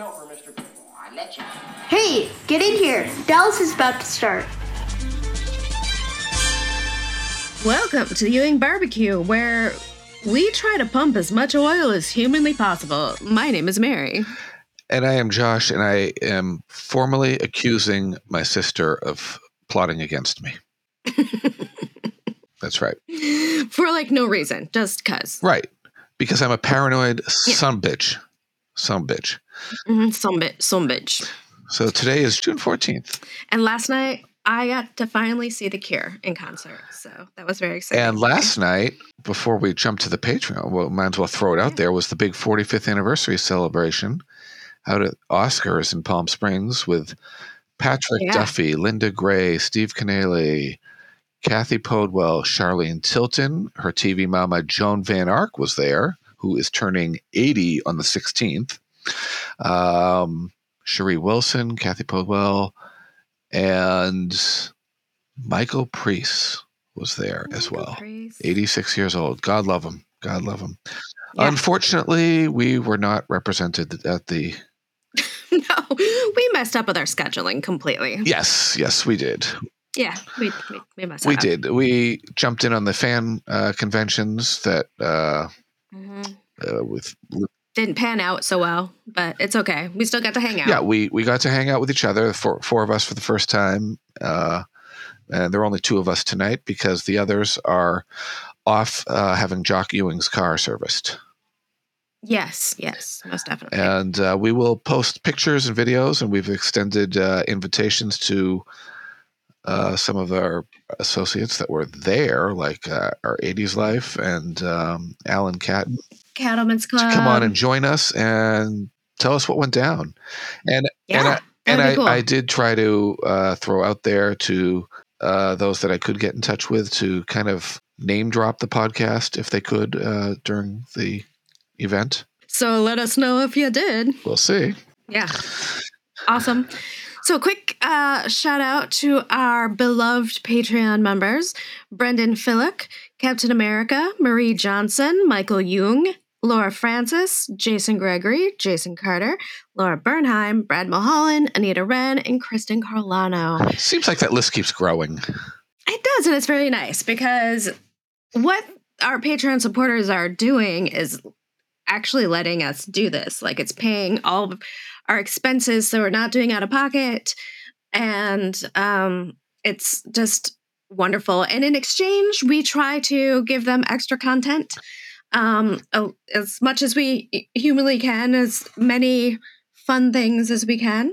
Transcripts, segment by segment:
help her, Mr. I let you. Hey, get in here. Dallas is about to start. Welcome to Ewing Barbecue, where we try to pump as much oil as humanly possible. My name is Mary. And I am Josh, and I am formally accusing my sister of plotting against me. That's right. For like no reason, just cuz. Right. Because I'm a paranoid son bitch. Some bitch. Mm-hmm, some bit, some bitch. So today is June 14th. And last night, I got to finally see The Cure in concert. So that was very exciting. And last night, before we jump to the Patreon, well, might as well throw it out there, was the big 45th anniversary celebration out at Oscars in Palm Springs with Patrick Yeah. Duffy, Linda Gray, Steve Kanaly, Cathy Podewell, Charlene Tilton, her TV mama Joan Van Ark was there, who is turning 80 on the 16th. Um, Sheree Wilson, Cathy Podewell, and Michael Preece was there as well. Preece. 86 years old. God love him. God love him. Yeah. Unfortunately, we were not represented at the. no, we messed up with our scheduling completely. Yes, yes, we did. Yeah, we, we, we messed We up. did. We jumped in on the fan uh, conventions that uh, Mhm. uh, with. Didn't pan out so well, but it's okay. We still got to hang out. Yeah, we we got to hang out with each other, four four of us for the first time, uh, and there are only two of us tonight because the others are off uh, having Jock Ewing's car serviced. Yes, yes, most definitely. and uh, we will post pictures and videos and we've extended uh, invitations to uh, some of our associates that were there like uh, our 80s life and um, alan catton Cattleman's to Club. come on and join us and tell us what went down and yeah, and I, and I, cool. I did try to uh, throw out there to uh, those that I could get in touch with to kind of name drop the podcast if they could uh, during the event. so let us know if you did. We'll see. Yeah. Awesome. So, quick uh, shout out to our beloved Patreon members Brendan Phillick, Captain America, Marie Johnson, Michael Jung, Laura Francis, Jason Gregory, Jason Carter, Laura Bernheim, Brad Mulholland, Anita Wren, and Kristen Carlano. Seems like that list keeps growing. It does, and it's very nice because what our Patreon supporters are doing is actually letting us do this. Like it's paying all our expenses, so we're not doing out of pocket, and um, it's just wonderful. And in exchange, we try to give them extra content um, as much as we humanly can, as many fun things as we can.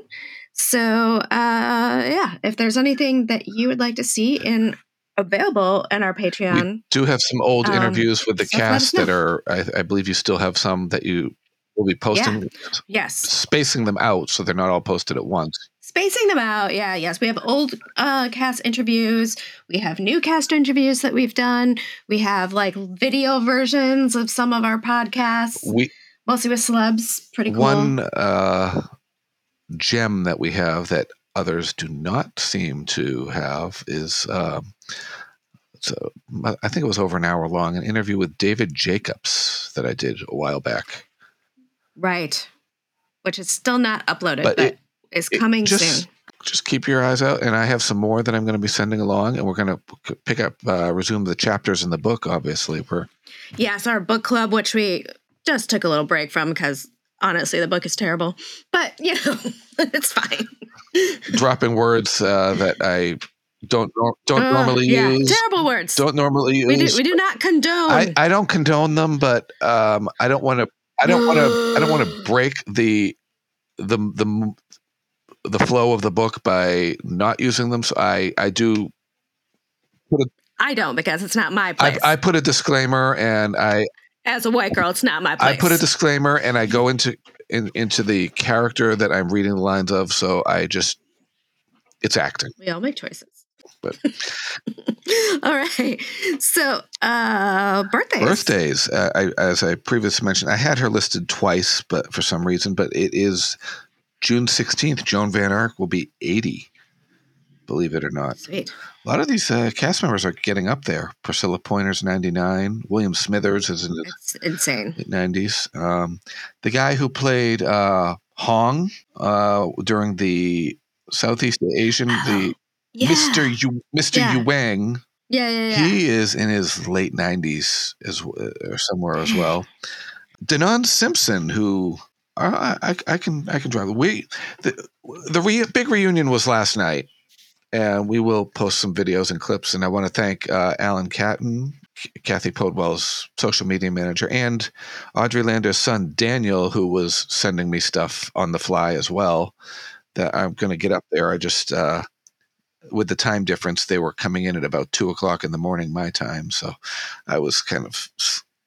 So, uh, yeah, if there's anything that you would like to see in available in our Patreon, We do have some old Um, interviews with the so cast that are I, I believe you still have some that you will be posting yes, spacing them out so they're not all posted at once spacing them out. Yeah, yes, we have old uh, cast interviews. We have new cast interviews that we've done. We have like video versions of some of our podcasts, we mostly with celebs. Pretty cool. one uh gem that we have that others do not seem to have is um so I think it was over an hour long, an interview with David Jacobs that I did a while back. Right, which is still not uploaded, But but, it- is it coming just- soon. Just keep your eyes out, and I have some more that I'm going to be sending along, and we're going to pick up, uh, resume the chapters in the book. Obviously, we're Yes, our book club, which we just took a little break from because honestly, the book is terrible. But you know, it's fine. dropping words uh, that I don't don't Uh, normally yeah, use. terrible words. Don't normally use. we do we do not condone. I, I don't condone them, but um, I don't want to. I don't want to. I don't want to mm. break the the the the flow of the book by not using them. So I I do. I don't because it's not my place. I, I put a disclaimer and I As a white girl, it's not my place. I put a disclaimer and I go into in, into the character that I'm reading the lines of. So I just it's acting. we all make choices. But- all right. So, uh, birthdays. Birthdays, uh, I, as I previously mentioned, I had her listed twice, but for some reason, but it is June 16th. Joan Van Ark will be 80, believe it or not. Sweet. A lot of these uh, cast members are getting up there. Priscilla Pointer's 99. William Smithers is in It's insane. 90s. Um, the guy who played uh, Hong uh, during the Southeast Asian, the Yeah. Mr. Yu, Mr. Yeah. Yuang. Yeah, yeah, yeah. He is in his late 90s as or somewhere as well. Danone Simpson, who I, I, I can I can drive. We the the re, big reunion was last night, and we will post some videos and clips. And I want to thank uh, Alan Catton, Cathy Podewell's social media manager, and Audrey Lander's son Daniel, who was sending me stuff on the fly as well. That I'm going to get up there. I just uh, with the time difference, they were coming in at about two o'clock in the morning my time, so I was kind of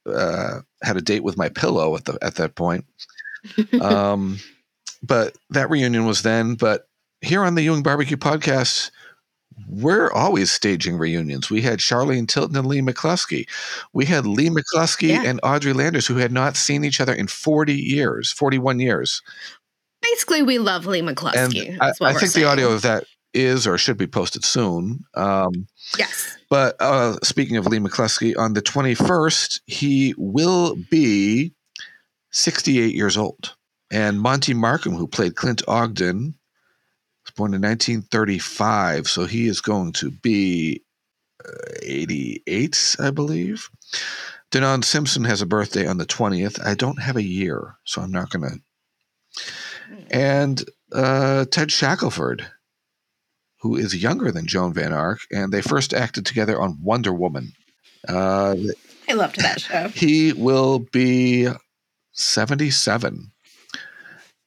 uh, had a date with my pillow at the at that point. um, but that reunion was then. But here on the Ewing Barbecue Podcast, we're always staging reunions. We had Charlene Tilton and Leigh McCloskey. We had Leigh McCloskey Yeah. and Audrey Landers, who had not seen each other in 40 years, 41 years. Basically, we love Leigh McCloskey. I, I think saying. the audio of that is or should be posted soon. Um, Yes. but uh, speaking of Leigh McCloskey, on the 21st, he will be 68 years old. And Monte Markham, who played Clint Ogden, was born in 1935. So he is going to be uh, 88, I believe. Danone Simpson has a birthday on the 20th. I don't have a year, so I'm not going to. And uh, Ted Shackelford, who is younger than Joan Van Ark, and they first acted together on Wonder Woman. Uh, I loved that show. he will be 77.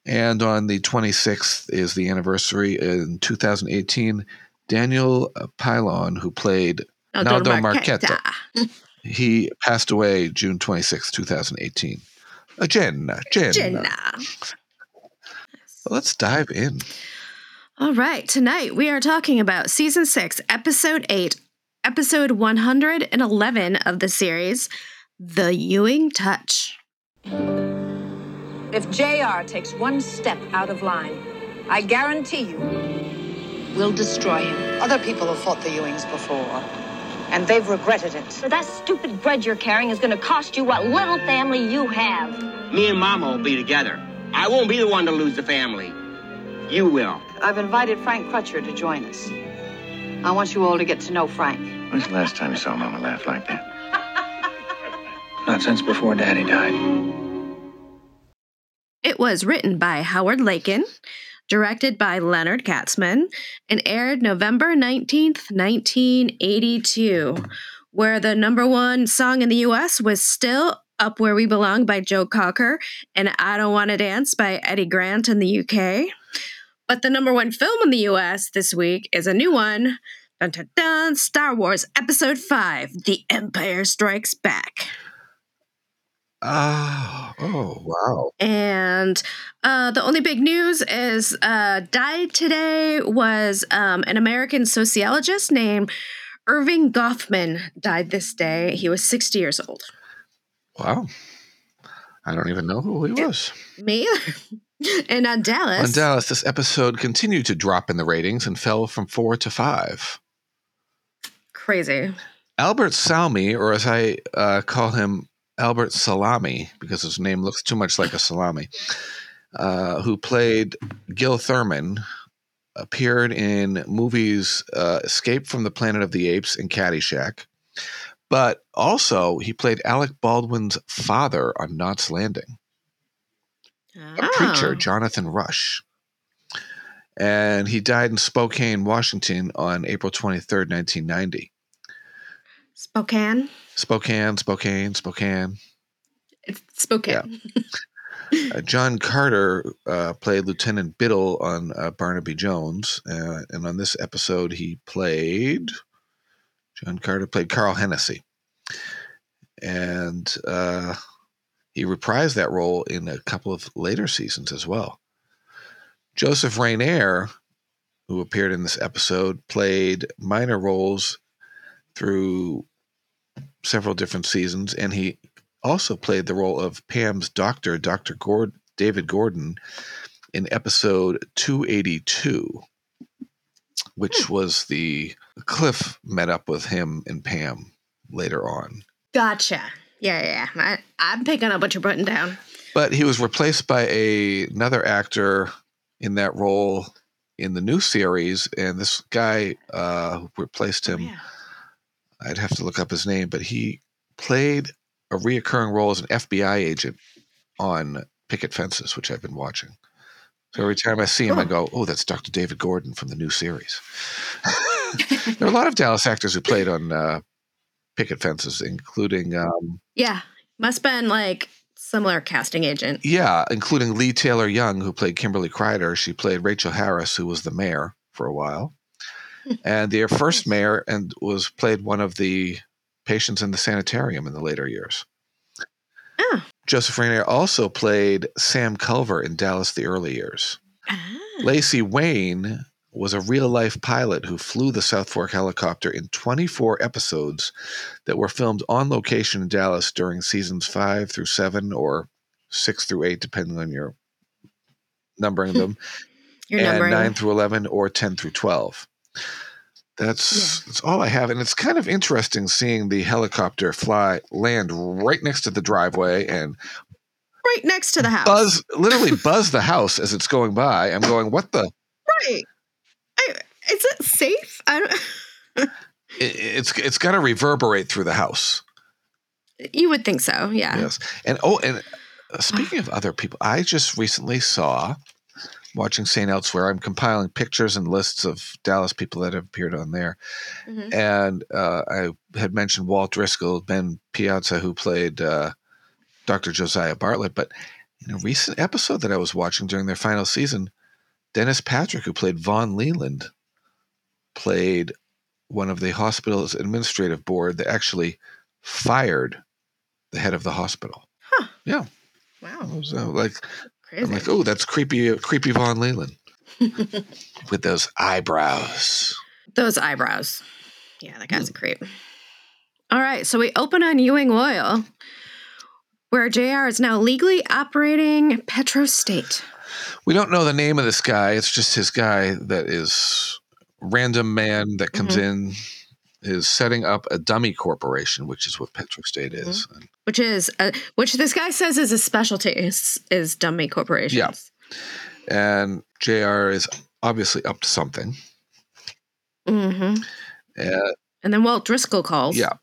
And on the 26th is the anniversary in 2018. Daniel Pilon, who played, Naldo Marchetta. he passed away June 26th, 2018. Uh, Jen, Jen. Jenna. Let's dive in. All right. Tonight we are talking about season six, episode eight, episode 111 of the series, The Ewing Touch. If JR takes one step out of line, I guarantee you, we'll destroy him. Other people have fought the Ewings before, and they've regretted it. But that stupid grudge you're carrying is going to cost you what little family you have. Me and Mama will be together. I won't be the one to lose the family. You will. I've invited Frank Crutcher to join us. I want you all to get to know Frank. When's the last time you saw Mama laugh like that? Not since before Daddy died. It was written by Howard Lakin, directed by Leonard Katzman, and aired November 19th, 1982, where the number one song in the US was still Up Where We Belong by Joe Cocker and I Don't Want to Dance by Eddie Grant in the UK. But the number one film in the US this week is a new one. Dun, dun, dun, Star Wars Episode 5 The Empire Strikes Back. Ah, oh, wow. And uh, the only big news is uh, died today was um, an American sociologist named Erving Goffman died this day. He was 60 years old. Wow. I don't even know who he was. Me? and on Dallas. On Dallas, this episode continued to drop in the ratings and fell from four to five. Crazy. Albert Salmi, or as I uh, call him, Albert Salami, because his name looks too much like a salami, uh, who played Gil Thurman, appeared in movies uh, Escape from the Planet of the Apes and Caddyshack. But also, he played Alec Baldwin's father on Knots Landing, a preacher, Oh. Jonathan Rush. And he died in Spokane, Washington on April 23rd, 1990. Spokane. Spokane, Spokane, Spokane. It's Spokane. Uh, John Carter uh, played Lieutenant Biddle on uh, Barnaby Jones, uh, and on this episode he played John Carter played Carl Hennessy, and uh, he reprised that role in a couple of later seasons as well. Joseph Rainier, who appeared in this episode, played minor roles through several different seasons, and he also played the role of Pam's doctor, Dr. Gord- David Gordon, in episode 282, which hmm. was the Cliff met up with him and Pam later on. Gotcha. Yeah, yeah. yeah. I, I'm picking up what you're putting down. But he was replaced by a, another actor in that role in the new series, and this guy uh, who replaced him. yeah. I'd have to look up his name, but he played a reoccurring role as an FBI agent on Picket Fences, which I've been watching. So every time I see him, I go, "Oh, that's Dr. David Gordon from the new series." there are a lot of Dallas actors who played on uh, Picket Fences, including um, Yeah. Must been like similar casting agent. yeah, including Leigh Taylor-Young, who played Kimberly Cryder. She played Rachel Harris, who was the mayor for a while, and their first mayor, and was played one of the patients in the sanitarium in the later years. Oh. Joseph Rainier also played Sam Culver in Dallas the early years. Ah. Lacey Wayne was a real life pilot who flew the South Fork helicopter in 24 episodes that were filmed on location in Dallas during seasons five through seven or six through eight, depending on your numbering them, You're and numbering. nine through 11 or 10 through 12. That's that's all I have, and it's kind of interesting seeing the helicopter fly land right next to the driveway and right next to the house. buzz, literally buzz the house as it's going by. I'm going, what the? Right. I, is it safe? I don't. it- it's it's got to reverberate through the house. You would think so, yeah. Yes, and oh, and uh, speaking of other people, I just recently saw watching St. Elsewhere. I'm compiling pictures and lists of Dallas people that have appeared on there, Mhm. and uh, I had mentioned Walt Driscoll, Ben Piazza, who played uh, Dr. Josiah Bartlett, but in a recent episode that I was watching during their final season, Dennis Patrick, who played Vaughn Leland, played one of the hospital's administrative board that actually fired the head of the hospital. Yeah, Wow, was uh, like, crazy. I'm like, oh, that's creepy, creepy Vaughn Leland with those eyebrows. Those eyebrows. Yeah, that guy's a creep. All right, so we open on Ewing Oil, where JR is now legally operating Petro State. We don't know the name of this guy. It's just his guy that is random man that comes in is setting up a dummy corporation, which is what Petrostate is. And Which is, uh, which this guy says is a specialty is, is dummy corporations. Yeah. and JR is obviously up to something. Mm-hmm. Uh, And then Walt Driscoll calls. yeah.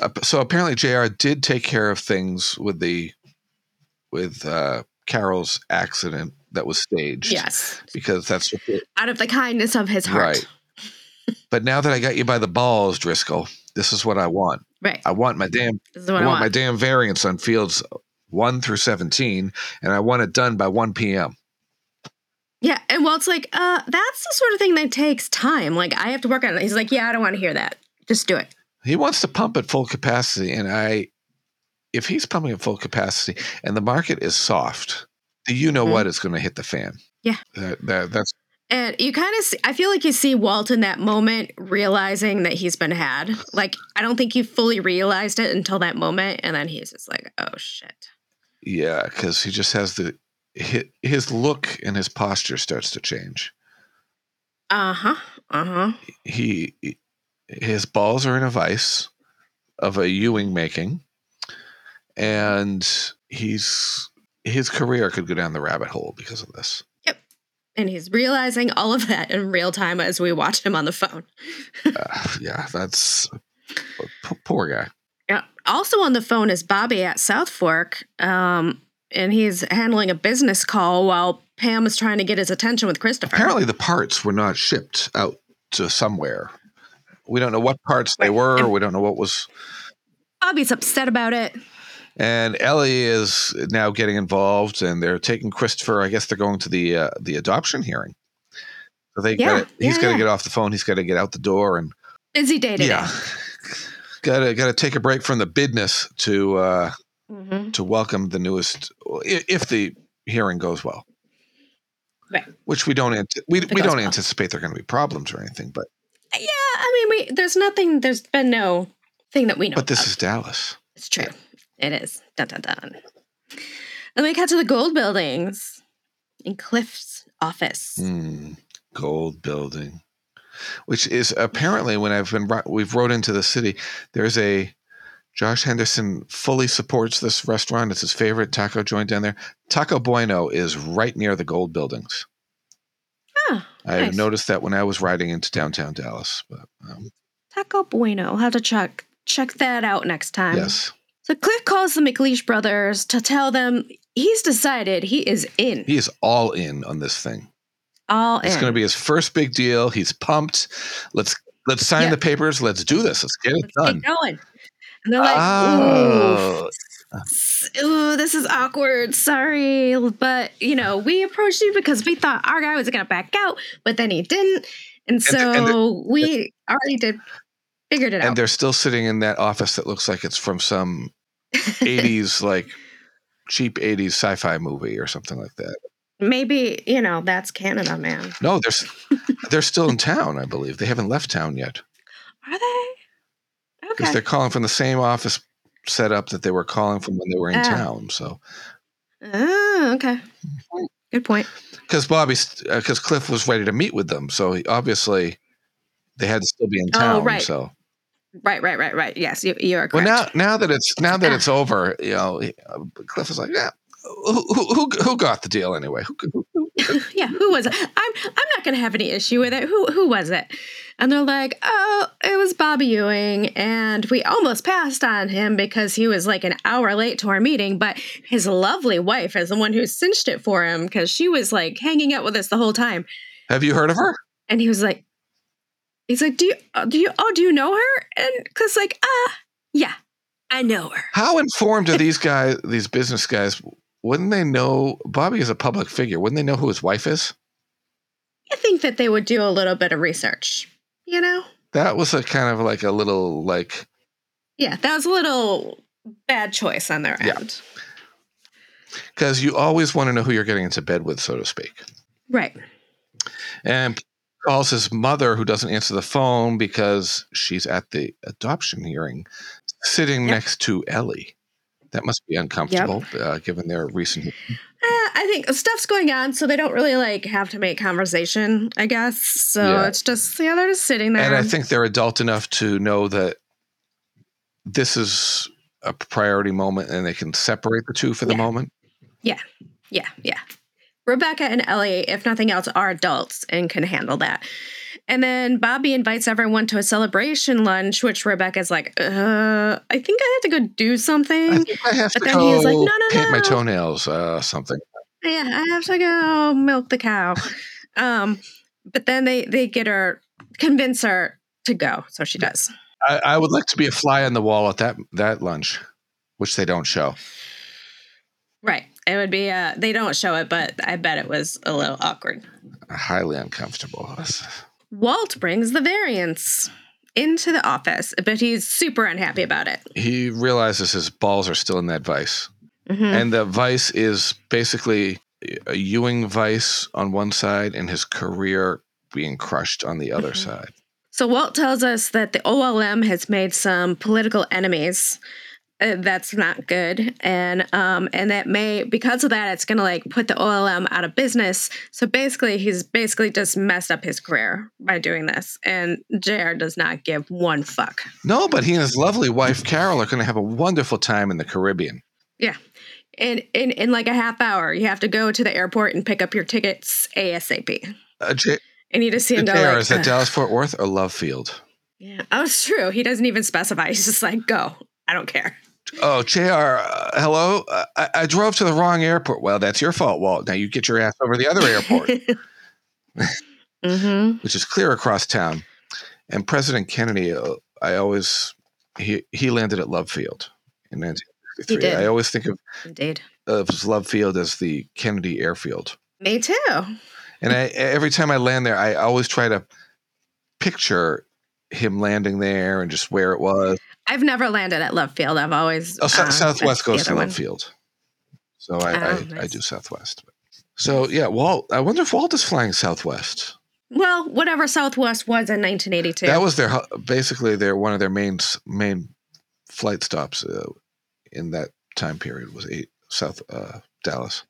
Uh, so apparently JR did take care of things with the with uh, Carol's accident that was staged. Yes. Because that's the, Out of the kindness of his heart. Right. But now that I got you by the balls, Driscoll, this is what I want. Right. I want my damn This is what I I want, my damn variance on fields 1 through 17 and I want it done by 1 p.m. Yeah, and Walt's like, uh, that's the sort of thing that takes time. Like, I have to work on it. He's like, yeah, I don't want to hear that. Just do it. He wants to pump at full capacity and I if he's pumping at full capacity and the market is soft, do you know Mhm. what is going to hit the fan? Yeah. That, that that's And you kind of, see, I feel like you see Walt in that moment realizing that he's been had. Like, I don't think he fully realized it until that moment. And then he's just like, oh, shit. yeah, cuz he just has the his, his look and his posture starts to change. Uh huh. Uh huh. he his balls are in a vice of a Ewing making, and he's his career could go down the rabbit hole because of this. Yep. And he's realizing all of that in real time as we watch him on the phone. Uh, yeah, that's p- poor guy. Yeah. Also on the phone is Bobby at South Fork. Um, and he's handling a business call while Pam is trying to get his attention with Christopher. Apparently, the parts were not shipped out to somewhere. We don't know what parts they were. We don't know what was. Bobby's upset about it. And Ellie is now getting involved, and they're taking Christopher. I guess they're going to the uh, the adoption hearing. So they Yeah, got he's yeah, got to yeah. get off the phone. He's got to get out the door, and Busy day today. yeah, gotta gotta take a break from the bidness to uh, Mhm. to welcome the newest. If the hearing goes well, Right. which we don't we, we don't well. anticipate there are going to be problems or anything. But Yeah, I mean, we there's nothing. There's been no thing that we know. but this of. is Dallas. It's true. It is. Dun dun dun. Then we cut to the gold buildings in Cliff's office. Hmm, gold building, which is apparently when I've been we've rode into the city. There's a Josh Henderson fully supports this restaurant. It's his favorite taco joint down there. Taco Bueno is right near the gold buildings. Oh, I nice. noticed that when I was riding into downtown Dallas. But um, Taco Bueno. I'll have to check check that out next time. yes, So Cliff calls the McLeish brothers to tell them he's decided he is in. he is all in on this thing. all It's in. going to be his first big deal. He's pumped. Let's let's sign Yeah. the papers. Let's do this. Let's get it Let's done. get going. And they're like, Oh. ooh, ooh, this is awkward. Sorry. But, you know, we approached you because we thought our guy was going to back out, but then he didn't. And so and the- we already did, figured it and out. they're still sitting in that office that looks like it's from some 80s like cheap 80s sci-fi movie or something like that Maybe, you know, that's Canada, man. no they're they're still in town i believe they haven't left town yet Are they? because Okay. they're calling from the same office setup that they were calling from when they were in Ah. town so Oh, okay. Good point. because bobby because cliff was ready to meet with them so he, obviously they had to still be in Oh, town right. so Right, right, right, right. Yes, you, you are well correct. now now that it's now that it's over you know uh, cliff was like yeah who, who, who, got the deal anyway who, who, yeah, who was it? I'm I'm not gonna have any issue with it. Who who was it? And they're like, oh, it was Bobby Ewing, and we almost passed on him because he was like an hour late to our meeting. But his lovely wife is the one who cinched it for him because she was like hanging out with us the whole time. have you heard of her And he was like, he's like, do you uh, do you oh do you know her? And Cliff's like, ah, yeah, I know her. How informed are these guys, these business guys? Wouldn't they know Bobby is a public figure? Wouldn't they know who his wife is? I think that they would do a little bit of research. You know. That was a kind of like a little like Yeah, that was a little bad choice on their Yeah. end. because you always want to know who you're getting into bed with, so to speak. Right. And calls his mother, who doesn't answer the phone because she's at the adoption hearing, sitting Yep. next to Ellie. That must be uncomfortable, uh, given their recent. Uh, I think stuff's going on, so they don't really like have to make conversation. I guess so. Yeah. It's just yeah, they're just sitting there. And I think they're adult enough to know that this is a priority moment, and they can separate the two for the Yeah. moment. Yeah, yeah, yeah. Rebecca and Ellie, if nothing else, are adults and can handle that. And then Bobby invites everyone to a celebration lunch, which Rebecca's like, uh, I think I have to go do I something. think I have But to then go he's like, "No, no, paint my toenails, uh, something. yeah, I have to go milk the cow. um, but then they they get her convince her to go, so she does. I, I would like to be a fly on the wall at that that lunch, which they don't show. Right. It would be uh they don't show it, but I bet it was a little awkward. Highly uncomfortable. Walt brings the variants into the office, but he's super unhappy about it. He realizes his balls are still in that vice, Mhm. and the vice is basically a Ewing vice on one side, and his career being crushed on the other Mhm. side. So Walt tells us that the OLM has made some political enemies. Uh, that's not good, and um, and that may because of that, it's gonna like put the OLM out of business. So basically, he's basically just messed up his career by doing this, and Jr. does not give one fuck. No, but he and his lovely wife Carol are going to have a wonderful time in the Caribbean. Yeah in, in in like a half hour you have to go to the airport and pick up your tickets asap Uh, J- and you just see him go like, is that "Ugh." Dallas Fort Worth or Love Field? yeah oh it's true he doesn't even specify he's just like go i don't care Oh, JR, uh, hello. Uh, I, I drove to the wrong airport. Well, that's your fault, Walt. Now you get your ass over the other airport, mm-hmm. which is clear across town. And President Kennedy, uh, I always he he landed at Love Field in 1963. He did. I always think of, indeed of Love Field as the Kennedy Airfield. me too And I, every time I land there, I always try to picture him landing there and just where it was. I've never landed at love field i've always Oh, Sou- uh, Southwest goes to Love. Field. So I, Oh, I, I do Southwest. So yeah, Walt. I wonder if Walt is flying Southwest. well whatever southwest was in 1982 That was their basically their one of their main main flight stops uh, in that time period was eight South uh, Dallas.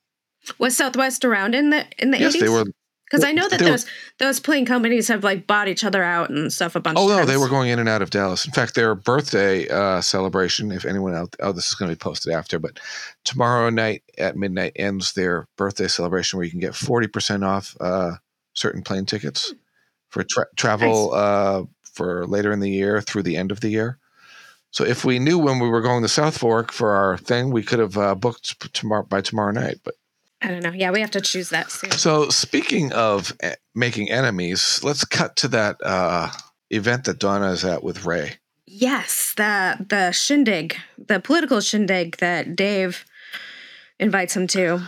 was southwest around in the in the yes, 80s they were Because I know that They were- those those plane companies have like bought each other out and stuff a bunch. Oh of no, times. they were going in and out of Dallas. In fact, their birthday uh, celebration. If anyone out, oh, this is going to be posted after, but tomorrow night at midnight ends their birthday celebration, where you can get forty percent off uh, certain plane tickets for tra- travel uh, for later in the year through the end of the year. So if we knew when we were going to South Fork for our thing, we could have uh, booked tomorrow by tomorrow night. But I don't know. Yeah, we have to choose that soon. so speaking of eh, making enemies, let's cut to that uh, event that Donna is at with Ray. Yes, the the shindig, the political shindig that Dave invites him to,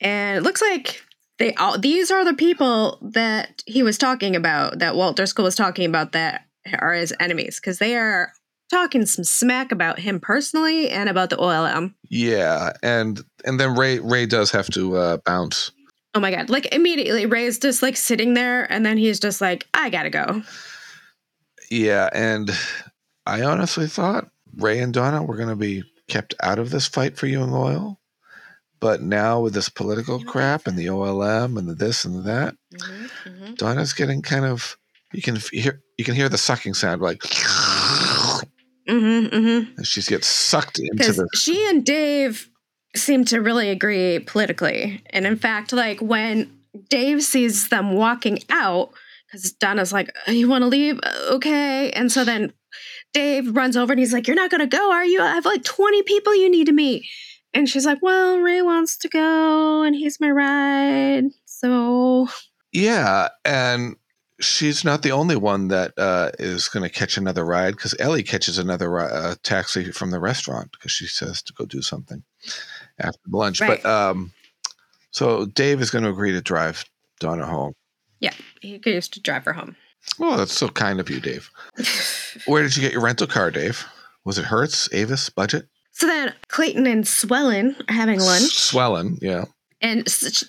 and it looks like they all these are the people that he was talking about, that Walt Driscoll was talking about, that are his enemies because they are talking some smack about him personally and about the OLM. Yeah, and and then Ray Ray does have to uh, bounce. Oh my god! Like immediately, Ray is just like sitting there, and then he's just like, "I gotta go." Yeah, and I honestly thought Ray and Donna were going to be kept out of this fight for Ewing Oil, but now with this political You know, crap and the OLM and the this and the that, Mm-hmm, Donna's getting kind of you can hear you can hear the sucking sound like Mm-hmm. Mm-hmm. and she gets sucked into the she and Dave seem to really agree politically, and in fact, like when Dave sees them walking out, because Donna's like, "Uh, "You want to leave? Okay," and so then Dave runs over and he's like, "You're not gonna go, are you? I have like 20 people you need to meet." And she's like, "Well, Ray wants to go, and he's my ride, so." Yeah, and she's not the only one that uh, is going to catch another ride because Ellie catches another uh, taxi from the restaurant because she says to go do something after lunch. But um, so Dave is going to agree to drive Donna home. Yeah, he agrees to drive her home. Well, that's so kind of you, Dave. Where did you get your rental car, Dave? Was it Hertz, Avis, Budget? So then Clayton and Swellen are having lunch. Swellen, yeah. and s- she,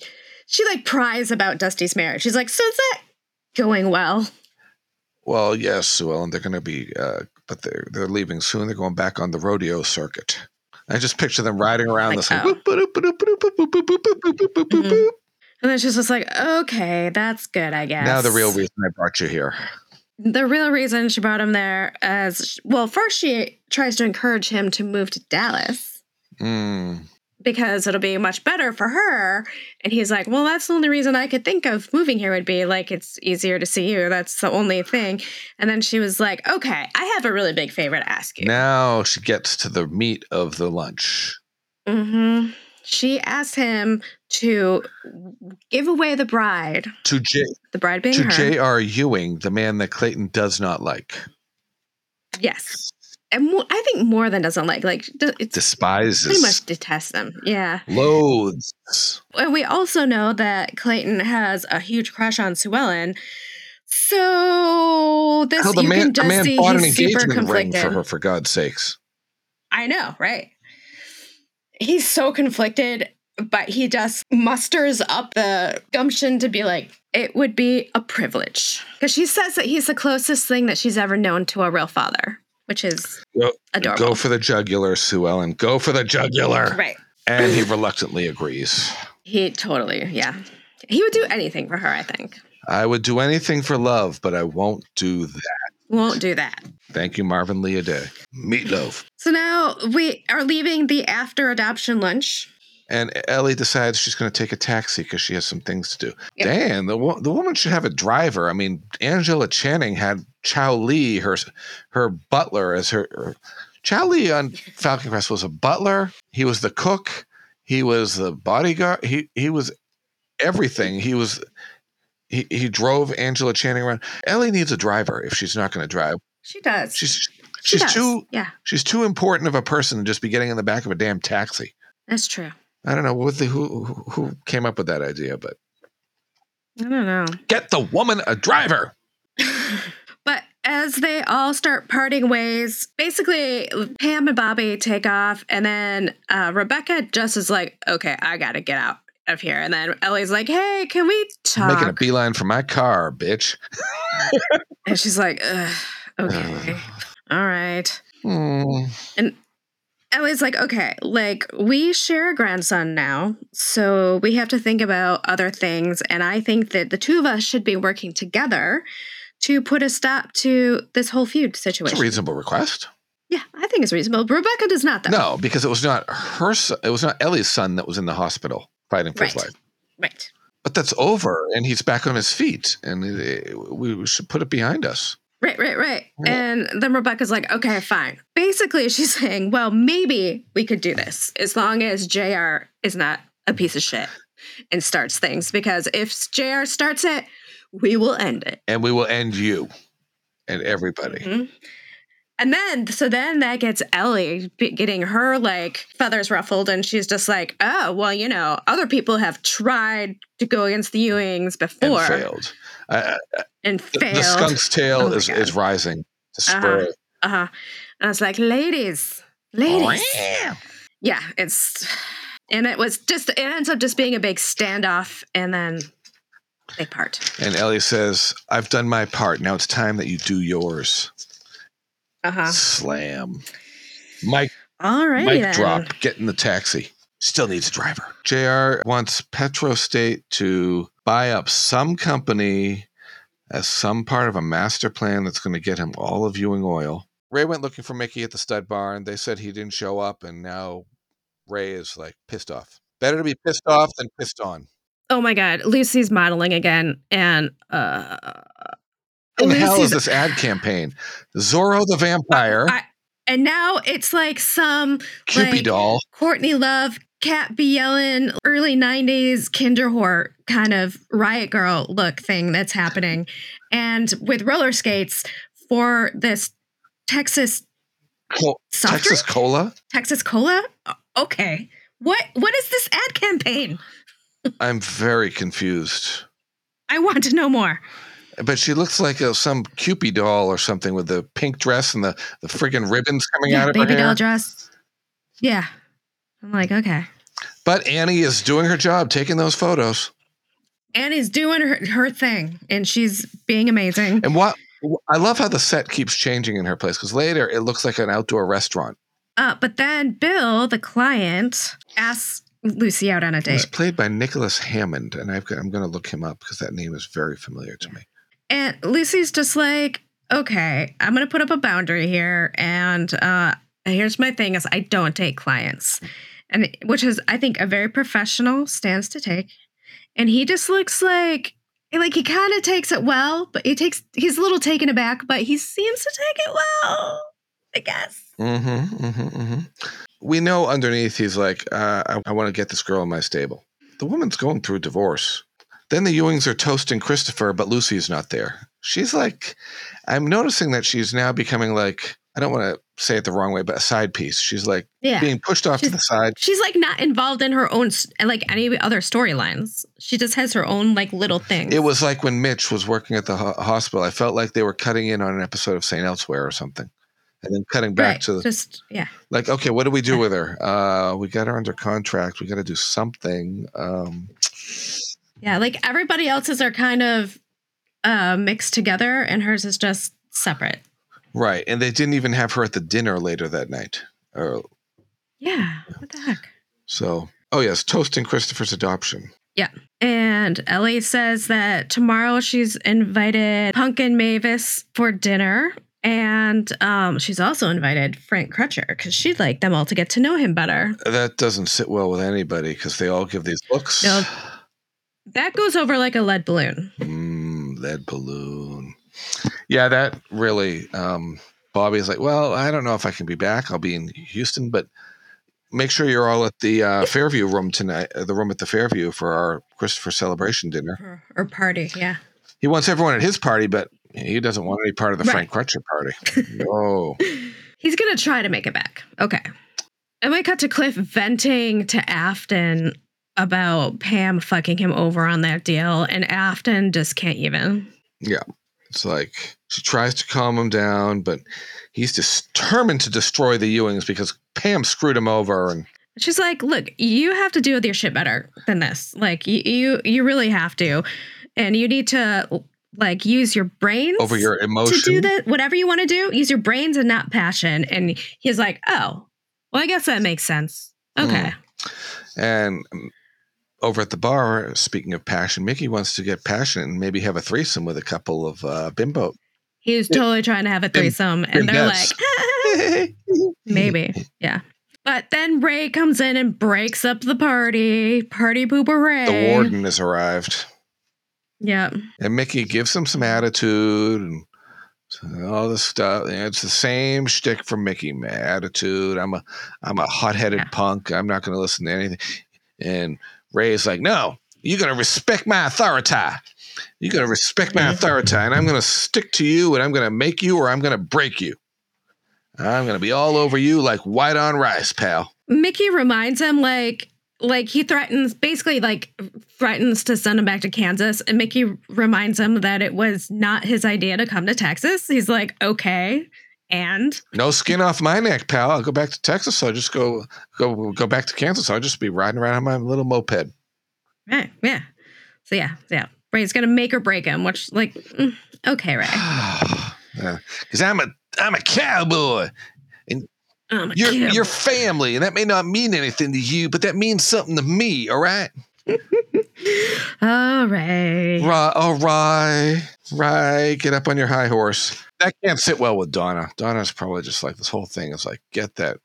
she like pries about Dusty's marriage. She's like, "So is that going well. Well, yes, well, and they're going to be, uh, but they're they're leaving soon. They're going back on the rodeo circuit. I just picture them riding around like, this, and then she's just like, "Okay, that's good, I guess." Now the real reason I brought you here. The real reason she brought him there, as well, first she tries to encourage him to move to Dallas. Mm because it'll be much better for her. And he's like, "Well, that's the only reason I could think of moving here would be like it's easier to see you. That's the only thing." And then she was like, "Okay, I have a really big favor to ask you." Now she gets to the meat of the lunch. Mm-hmm. She asked him to give away the bride, To J. the bride being To. J.R. Ewing, the man that Clayton does not like, yes, and mo- I think more than doesn't like, like despises, pretty much detests them. Yeah, loathes. and we also know that Clayton has a huge crush on Sue Ellen. So this Hell, the you man, can just man see bought an he's super engagement ring conflicted. for her, for God's sakes. I know, right? He's so conflicted, but he just musters up the gumption to be like, it would be a privilege. Because she says that he's the closest thing that she's ever known to a real father, which is Go, adorable. go for the jugular, Sue Ellen. Go for the jugular. right. And he reluctantly agrees. He totally, yeah. He would do anything for her, I think. I would do anything for love, but I won't do that. Won't do that. Thank you, Marvin Lee Aday. Meatloaf. So now we are leaving the after adoption lunch. And Ellie decides she's going to take a taxi because she has some things to do. Yep. Dan, the, wo- the woman should have a driver. I mean, Angela Channing had Chao-Li, her her butler, as her. her Chao-Li on Falcon Crest was a butler. He was the cook. He was the bodyguard. He he was everything. He was. He, he drove Angela Channing around. Ellie needs a driver if she's not going to drive. She does. She's She she's does. too Yeah, she's too important of a person to just be getting in the back of a damn taxi. that's true. I don't know what the, who who- who came up with that idea, but I don't know. get the woman a driver. But as they all start parting ways, basically Pam and Bobby take off, and then uh, Rebecca just is like, "Okay, I gotta get out of here." And then Ellie's like, "Hey, can we talk?" Making a beeline for my car, bitch. and she's like, Ugh, "Okay, all right." Hmm. Ellie's like, okay, like we share a grandson now, so we have to think about other things. And I think that the two of us should be working together to put a stop to this whole feud situation. It's a reasonable request. Yeah, I think it's reasonable. Rebecca does not, though. No, because it was not her. Son, it was not Ellie's son that was in the hospital fighting for his life. Right. But that's over, and he's back on his feet, and it- we should put it behind us. Right, right, right. And then Rebecca's like, okay, fine. Basically, she's saying, well, maybe we could do this as long as JR is not a piece of shit and starts things. Because if JR starts it, we will end it. And we will end you and everybody. Mhm. And then, so then that gets Ellie getting her like feathers ruffled, and she's just like, oh, well, you know, other people have tried to go against the Ewings before. And failed. Uh, and the, failed. the skunk's tail Oh is, God. is rising to spur it. Uh huh. And I was like, ladies, ladies. yeah, it's and it was just it ends up just being a big standoff, and then they part. And Ellie says, I've done my part. Now it's time that you do yours. Uh huh. Slam. Mike, All right, Mike then. drop. Get in the taxi. Still needs a driver. JR wants Petrostate to buy up some company as some part of a master plan that's going to get him all of Ewing oil. Ray went looking for Mickey at the stud barn. They said he didn't show up, and now Ray is like pissed off. Better to be pissed off than pissed on. Oh my god, Lucy's modeling again, and uh, What the hell is this ad campaign? Zorro the vampire, I, and now it's like some Cupid like, doll. Courtney Love, Kat Bjelland, early 90s Kinderwhore kind of riot girl look thing that's happening. And with roller skates for this Texas Texas drink? Cola. Texas Cola? Okay. What what is this ad campaign? I'm very confused. I want to know more. But she looks like a, some Cupid doll or something with the pink dress and the, the friggin' ribbons coming out of her baby doll dress. Yeah. I'm like, okay. But Annie is doing her job, taking those photos. Annie's doing her, her thing and she's being amazing. And what I love how the set keeps changing in her place because later it looks like an outdoor restaurant. Uh, but then Bill, the client, asks Lucy out on a date. date. played by Nicholas Hammond, and I've got, I'm going to look him up because that name is very familiar to me. And Lucy's just like, okay, I'm going to put up a boundary here. And uh, here's my thing is I don't take clients. And which is, I think, a very professional stance to take. And he just looks like, like he kind of takes it well, but he takes, he's a little taken aback, but he seems to take it well, I guess. Mm-hmm, mm-hmm, mm-hmm. We know underneath he's like, uh, I, I want to get this girl in my stable. The woman's going through a divorce. Then the Ewings are toasting Christopher, but Lucy's not there. She's like, I'm noticing that she's now becoming like, I don't want to say it the wrong way, but a side piece. She's like Yeah. being pushed off to the side. She's like not involved in her own, like any other storylines. She just has her own like little thing. It was like when Mitch was working at the ho- hospital. I felt like they were cutting in on an episode of St. Elsewhere or something. And then cutting back right. to the, just, yeah. like, okay, what do we do with her? Uh, we got her under contract. We got to do something. Um, Yeah, like everybody else's are kind of uh mixed together and hers is just separate. Right. And they didn't even have her at the dinner later that night. Uh, Yeah. What the heck? so, oh, yes, toasting Christopher's adoption. Yeah. And Ellie says that tomorrow she's invited Pumpkin Mavis for dinner. And um, she's also invited Frank Crutcher because she'd like them all to get to know him better. That doesn't sit well with anybody because they all give these looks. No. That goes over like a lead balloon. Mm, lead balloon. Yeah, that really. Um, Bobby's like, well, I don't know if I can be back. I'll be in Houston, but make sure you're all at the uh, Fairview room tonight, uh, the room at the Fairview for our Christopher celebration dinner. Or, or party, yeah. He wants everyone at his party, but he doesn't want any part of the Right. Frank Crutcher party. No. He's gonna try to make it back. Okay. And we cut to Cliff venting to Afton about Pam fucking him over on that deal, and Afton just can't even. It's like she tries to calm him down, but he's determined to destroy the Ewings because Pam screwed him over. And She's like, "Look, you have to deal with your shit better than this. Like, you you, you really have to, and you need to like use your brains over your emotions to do that. Whatever you want to do, use your brains and not passion." And he's like, "Oh, Well, I guess that makes sense. Okay. And um, over at the bar, speaking of passion, Mickey wants to get passionate and maybe have a threesome with a couple of uh, bimbo. He was totally trying to have a threesome, and they're like, maybe. Yeah. But then Ray comes in and breaks up the party. Party pooper Ray. the warden has arrived. Yeah. And Mickey gives him some attitude and all this stuff. And It's the same shtick from Mickey. Attitude. I'm a I'm a hot headed Yeah. punk. I'm not going to listen to anything. And Ray's like, no, you're going to respect my authority. You're going to respect my mm-hmm. authority, and I'm going to stick to you, and I'm going to make you, or I'm going to break you. I'm going to be all over you like white on rice, pal. Mickey reminds him like like he threatens basically like threatens to send him back to Kansas and Mickey reminds him that it was not his idea to come to Texas. He's like, "Okay." And No skin off my neck, pal. I'll go back to Texas. So I'll just go go go back to Kansas. I'll just be riding around on my little moped. yeah, yeah. So yeah, yeah. It's going to make or break him, which like mm, okay, Ray. Because I'm a I'm a cowboy. My You're God. your family, and that may not mean anything to you, but that means something to me. All right, All right. right, all right, right. Get up on your high horse. That can't sit well with Donna. Donna's probably just like this whole thing is like get that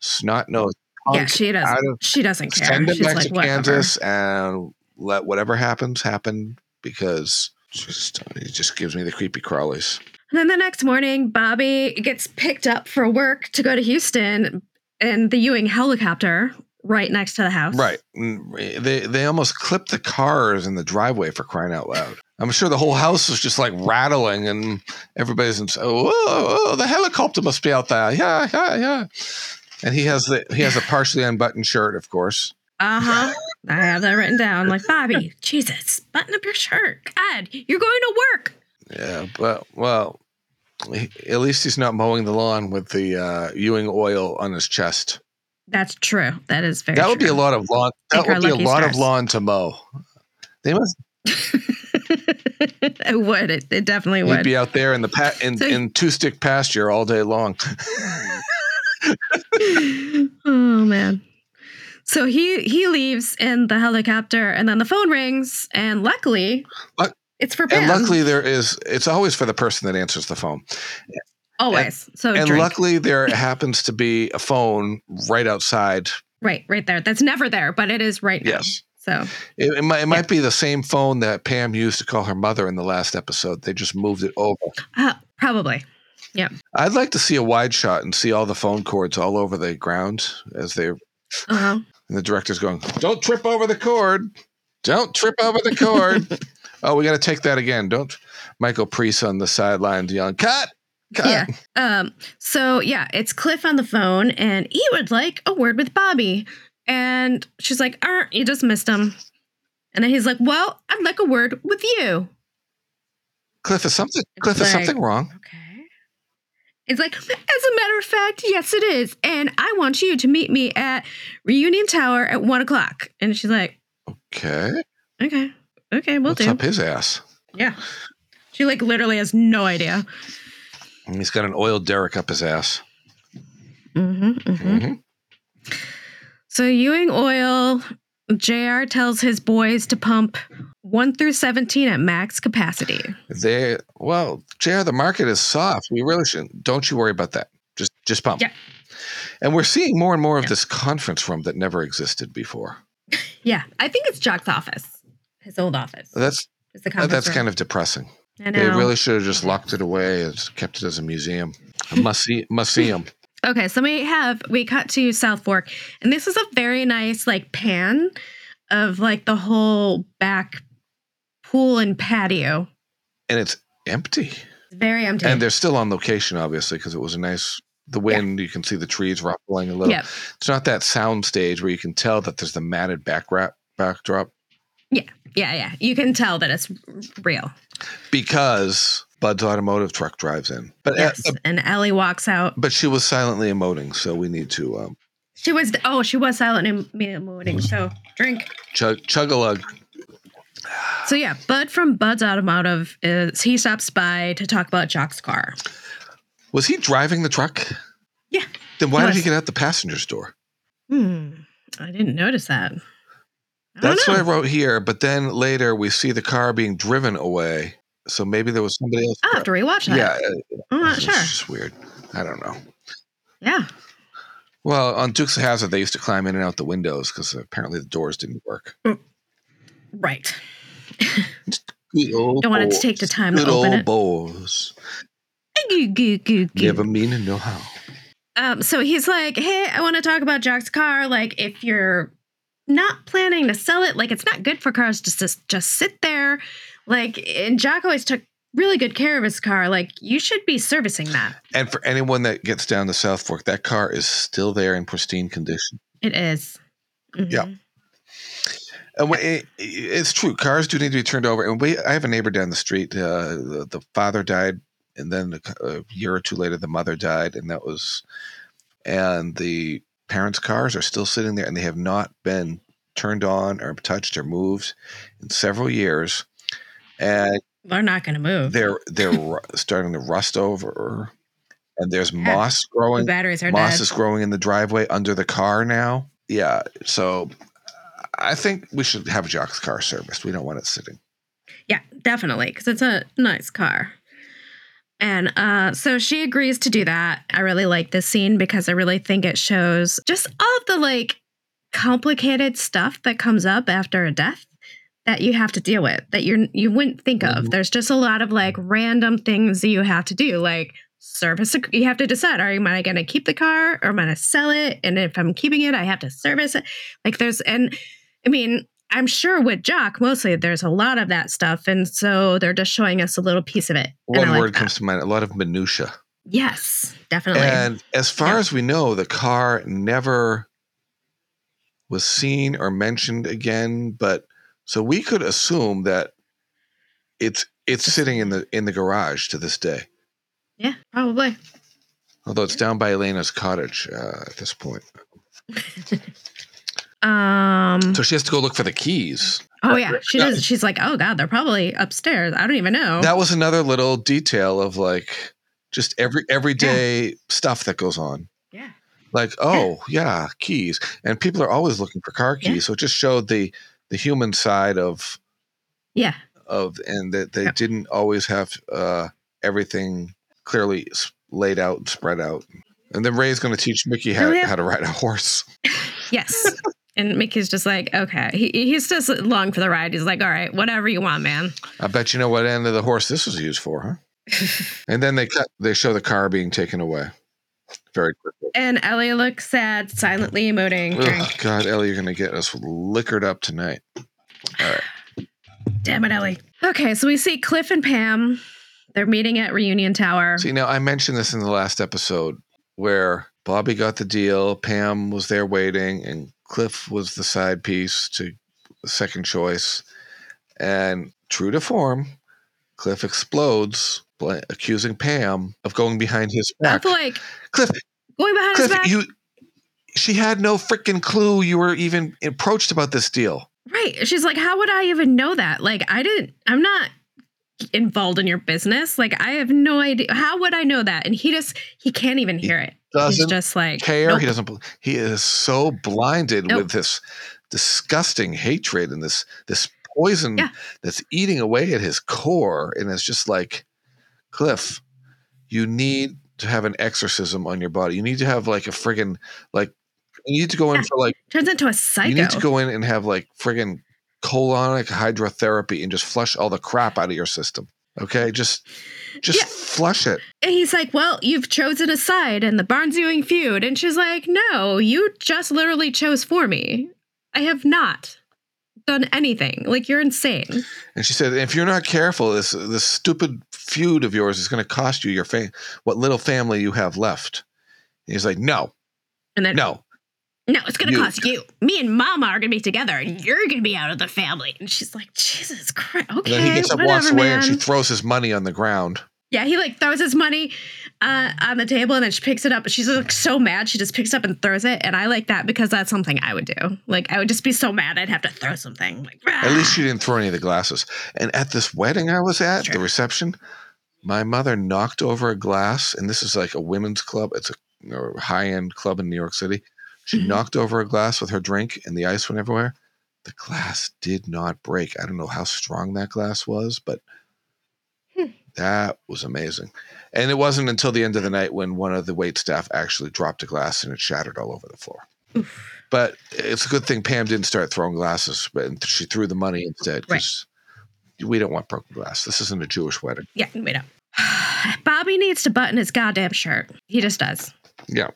snot nose. Yeah, she doesn't. of- She doesn't care. Send him She's back like, to whatever. Kansas and let whatever happens happen because just it just gives me the creepy crawlies. And then the next morning, Bobby gets picked up for work to go to Houston in the Ewing helicopter right next to the house. Right. Mm, They they almost clipped the cars in the driveway for crying out loud. I'm sure the whole house was just like rattling and everybody's in, oh, oh, oh, the helicopter must be out there. Yeah, yeah, yeah. And he has the he has a partially unbuttoned shirt, of course. Uh huh. I have that written down. Like, Bobby, Jesus, button up your shirt. God, you're going to work. Yeah, but well, he, at least he's not mowing the lawn with the uh, Ewing oil on his chest. That's true. That is very that would be a lot of lawn. That would be a lot of lawn to mow. They must it would. It, it definitely he'd would. be out there in the pa- in, So- in two stick pasture all day long. oh man. So he he leaves in the helicopter, and then the phone rings, and luckily, Luck- it's for Pam. and luckily, there is. It's always for the person that answers the phone. Always. so and drink. luckily, there happens to be a phone right outside. right, right there. That's never there, but it is right now. Yes. So It, it might, it might be the same phone that Pam used to call her mother in the last episode. They just moved it over. uh, probably. Yeah. I'd like to see a wide shot and see all the phone cords all over the ground as they Uh-huh. And the director's going, Don't trip over the cord. Don't trip over the cord. oh, we got to take that again. Don't. Michael Preece on the sidelines yelling, Cut! Yeah. Um, so yeah, it's Cliff on the phone, and he would like a word with Bobby. And she's like, er, you just missed him. And then he's like, Well, I'd like a word with you. Cliff, is something, It's Cliff, is something wrong? Okay. It's like, as a matter of fact, yes, it is. And I want you to meet me at Reunion Tower at one o'clock. And she's like, Okay. Okay, okay, we'll What's do. up his ass? Yeah. She like literally has no idea. And He's got an oil derrick up his ass. Mm-hmm, mm-hmm. Mhm. So Ewing Oil, JR tells his boys to pump 1 through 17 at max capacity. They, well, JR, the market is soft. We really shouldn't. Don't you worry about that. Just, just pump. Yeah. And we're seeing more and more of Yeah. this conference room that never existed before. Yeah, I think it's Jock's office, his old office. That's Is the conference that's room. kind of depressing. I They really should have just locked it away and kept it as a museum. A must see, must. Okay, so we have we cut to South Fork, and this is a very nice like pan of like the whole back pool and patio. and it's empty. It's very empty. And they're still on location, obviously, because it was a nice. The wind, you can see the trees ruffling a little. Yep. It's not that sound stage where you can tell that there's the matted backdrop backdrop yeah, yeah. You can tell that it's real. because Bud's automotive truck drives in. But uh, and Ellie walks out. but she was silently emoting, so we need to um, She was oh, she was silently emoting. So drink. chug chug a lug. So yeah, Bud from Bud's Automotive is he stops by to talk about Jock's car. Was he driving the truck? Yeah. Then why did he get out the passenger's door? Hmm. I didn't notice that. I That's know. what I wrote here. But then later we see the car being driven away. So maybe there was somebody else. I'll have to rewatch that. yeah, uh, I'm not it's sure. just weird. I don't know. Yeah. Well, on Dukes of Hazzard, they used to climb in and out the windows because apparently the doors didn't work. Right. Good old Don't want it to take the time to Good open old it. boys. Goo, goo, goo, goo. Never mean to know how. Um, so he's like, "Hey, I want to talk about Jock's car. Like, if you're not planning to sell it, like, it's not good for cars to just just sit there. Like, and Jack always took really good care of his car. Like, you should be servicing that. And for anyone that gets down to South Fork, that car is still there in pristine condition. It is. Yeah. Mhm. And it, it's true. Cars do need to be turned over. And we, I have a neighbor down the street. Uh, the, the father died, and then a, a year or two later, the mother died, and that was, and the parents' cars are still sitting there, and they have not been turned on or touched or moved in several years, and They're not going to move. they're they're starting to rust over, and there's Yeah. moss The growing. batteries are Moss dead. is growing in the driveway under the car now. Yeah, so I think we should have Jock's car serviced. We don't want it sitting. Yeah, definitely, because it's a nice car. And uh, so she agrees to do that. I really like this scene because I really think it shows just all of the like complicated stuff that comes up after a death that you have to deal with that you're you wouldn't think of. Mhm. There's just a lot of like random things that you have to do, like service. You have to decide: Are am I going to keep the car or am I going to sell it? And if I'm keeping it, I have to service it. Like there's and I mean, I'm sure with Jock, mostly there's a lot of that stuff. And so they're just showing us a little piece of it. One I like word comes to mind: a lot of minutia. Yes, definitely. And as far Yeah. as we know, the car never was seen or mentioned again. But so we could assume that it's it's sitting in the in the garage to this day. yeah, probably. Although it's down by Elena's cottage uh, at this point, Um. so she has to go look for the keys. Oh yeah, she does. She's like, oh god, they're probably upstairs. I don't even know. That was another little detail of like just every everyday stuff that goes on. yeah. Like, oh yeah, keys, and people are always looking for car keys. Yeah. So it just showed the the human side of Yeah. of and that they didn't always have uh, everything clearly laid out and spread out. And then Ray's going to teach Mickey how, Oh, yeah. how to ride a horse. Yes. And Mickey's just like, okay. He, he's just along for the ride. He's like, all right, whatever you want, man. I bet you know what end of the horse this was used for, huh? and then they cut. They show the car being taken away very quickly. And Ellie looks sad, silently emoting. Ugh, God, Ellie, you're going to get us liquored up tonight. All right. Damn it, Ellie. Okay, so we see Cliff and Pam. They're meeting at Reunion Tower. See, now I mentioned this in the last episode where Bobby got the deal, Pam was there waiting, and Cliff was the side piece to the second choice. And true to form, Cliff explodes, accusing Pam of going behind his back. feel like Cliff, going behind his Cliff, back. you. She had no freaking clue you were even approached about this deal. Right. She's like, how would I even know that? Like, I didn't, I'm not involved in your business. Like, I have no idea. How would I know that? And he just, he can't even hear it. He's Doesn't just like, care. nope. He doesn't. He is so blinded Nope. with this disgusting hatred and this this poison Yeah. that's eating away at his core, and it's just like, Cliff, you need to have an exorcism on your body. You need to have like a friggin' like. You need to go in Yeah. for like. Turns into a psycho. You need to go in and have like friggin' colonic hydrotherapy and just flush all the crap out of your system. Okay, just just Yeah. flush it. And he's like, well, you've chosen a side in the Barnes Ewing feud. And she's like, no, you just literally chose for me. I have not done anything. Like, you're insane. And she said, "If you're not careful, this this stupid feud of yours is going to cost you your fa- what little family you have left." And he's like, "No, And then, no, no, it's going to cost you. Me and mama are going to be together and you're going to be out of the family. And she's like, Jesus Christ. Okay. And then he gets up, whatever, walks away, man. and she throws his money on the ground. Yeah, he like throws his money uh, on the table and then she picks it up. She's like so mad. She just picks up and throws it. And I like that because that's something I would do. Like I would just be so mad I'd have to throw something. Like At least she didn't throw any of the glasses. And at this wedding I was at, the reception, my mother knocked over a glass, and this is like a women's club. It's a high end club in New York City. She Mhm. knocked over a glass with her drink, and the ice went everywhere. The glass did not break. I don't know how strong that glass was, but Hmm. that was amazing. And it wasn't until the end of the night when one of the wait staff actually dropped a glass and it shattered all over the floor. Oof. But it's a good thing Pam didn't start throwing glasses, but she threw the money instead because we don't want broken glass. This isn't a Jewish wedding. Yeah, wait up. Bobby needs to button his goddamn shirt. He just does. Yeah,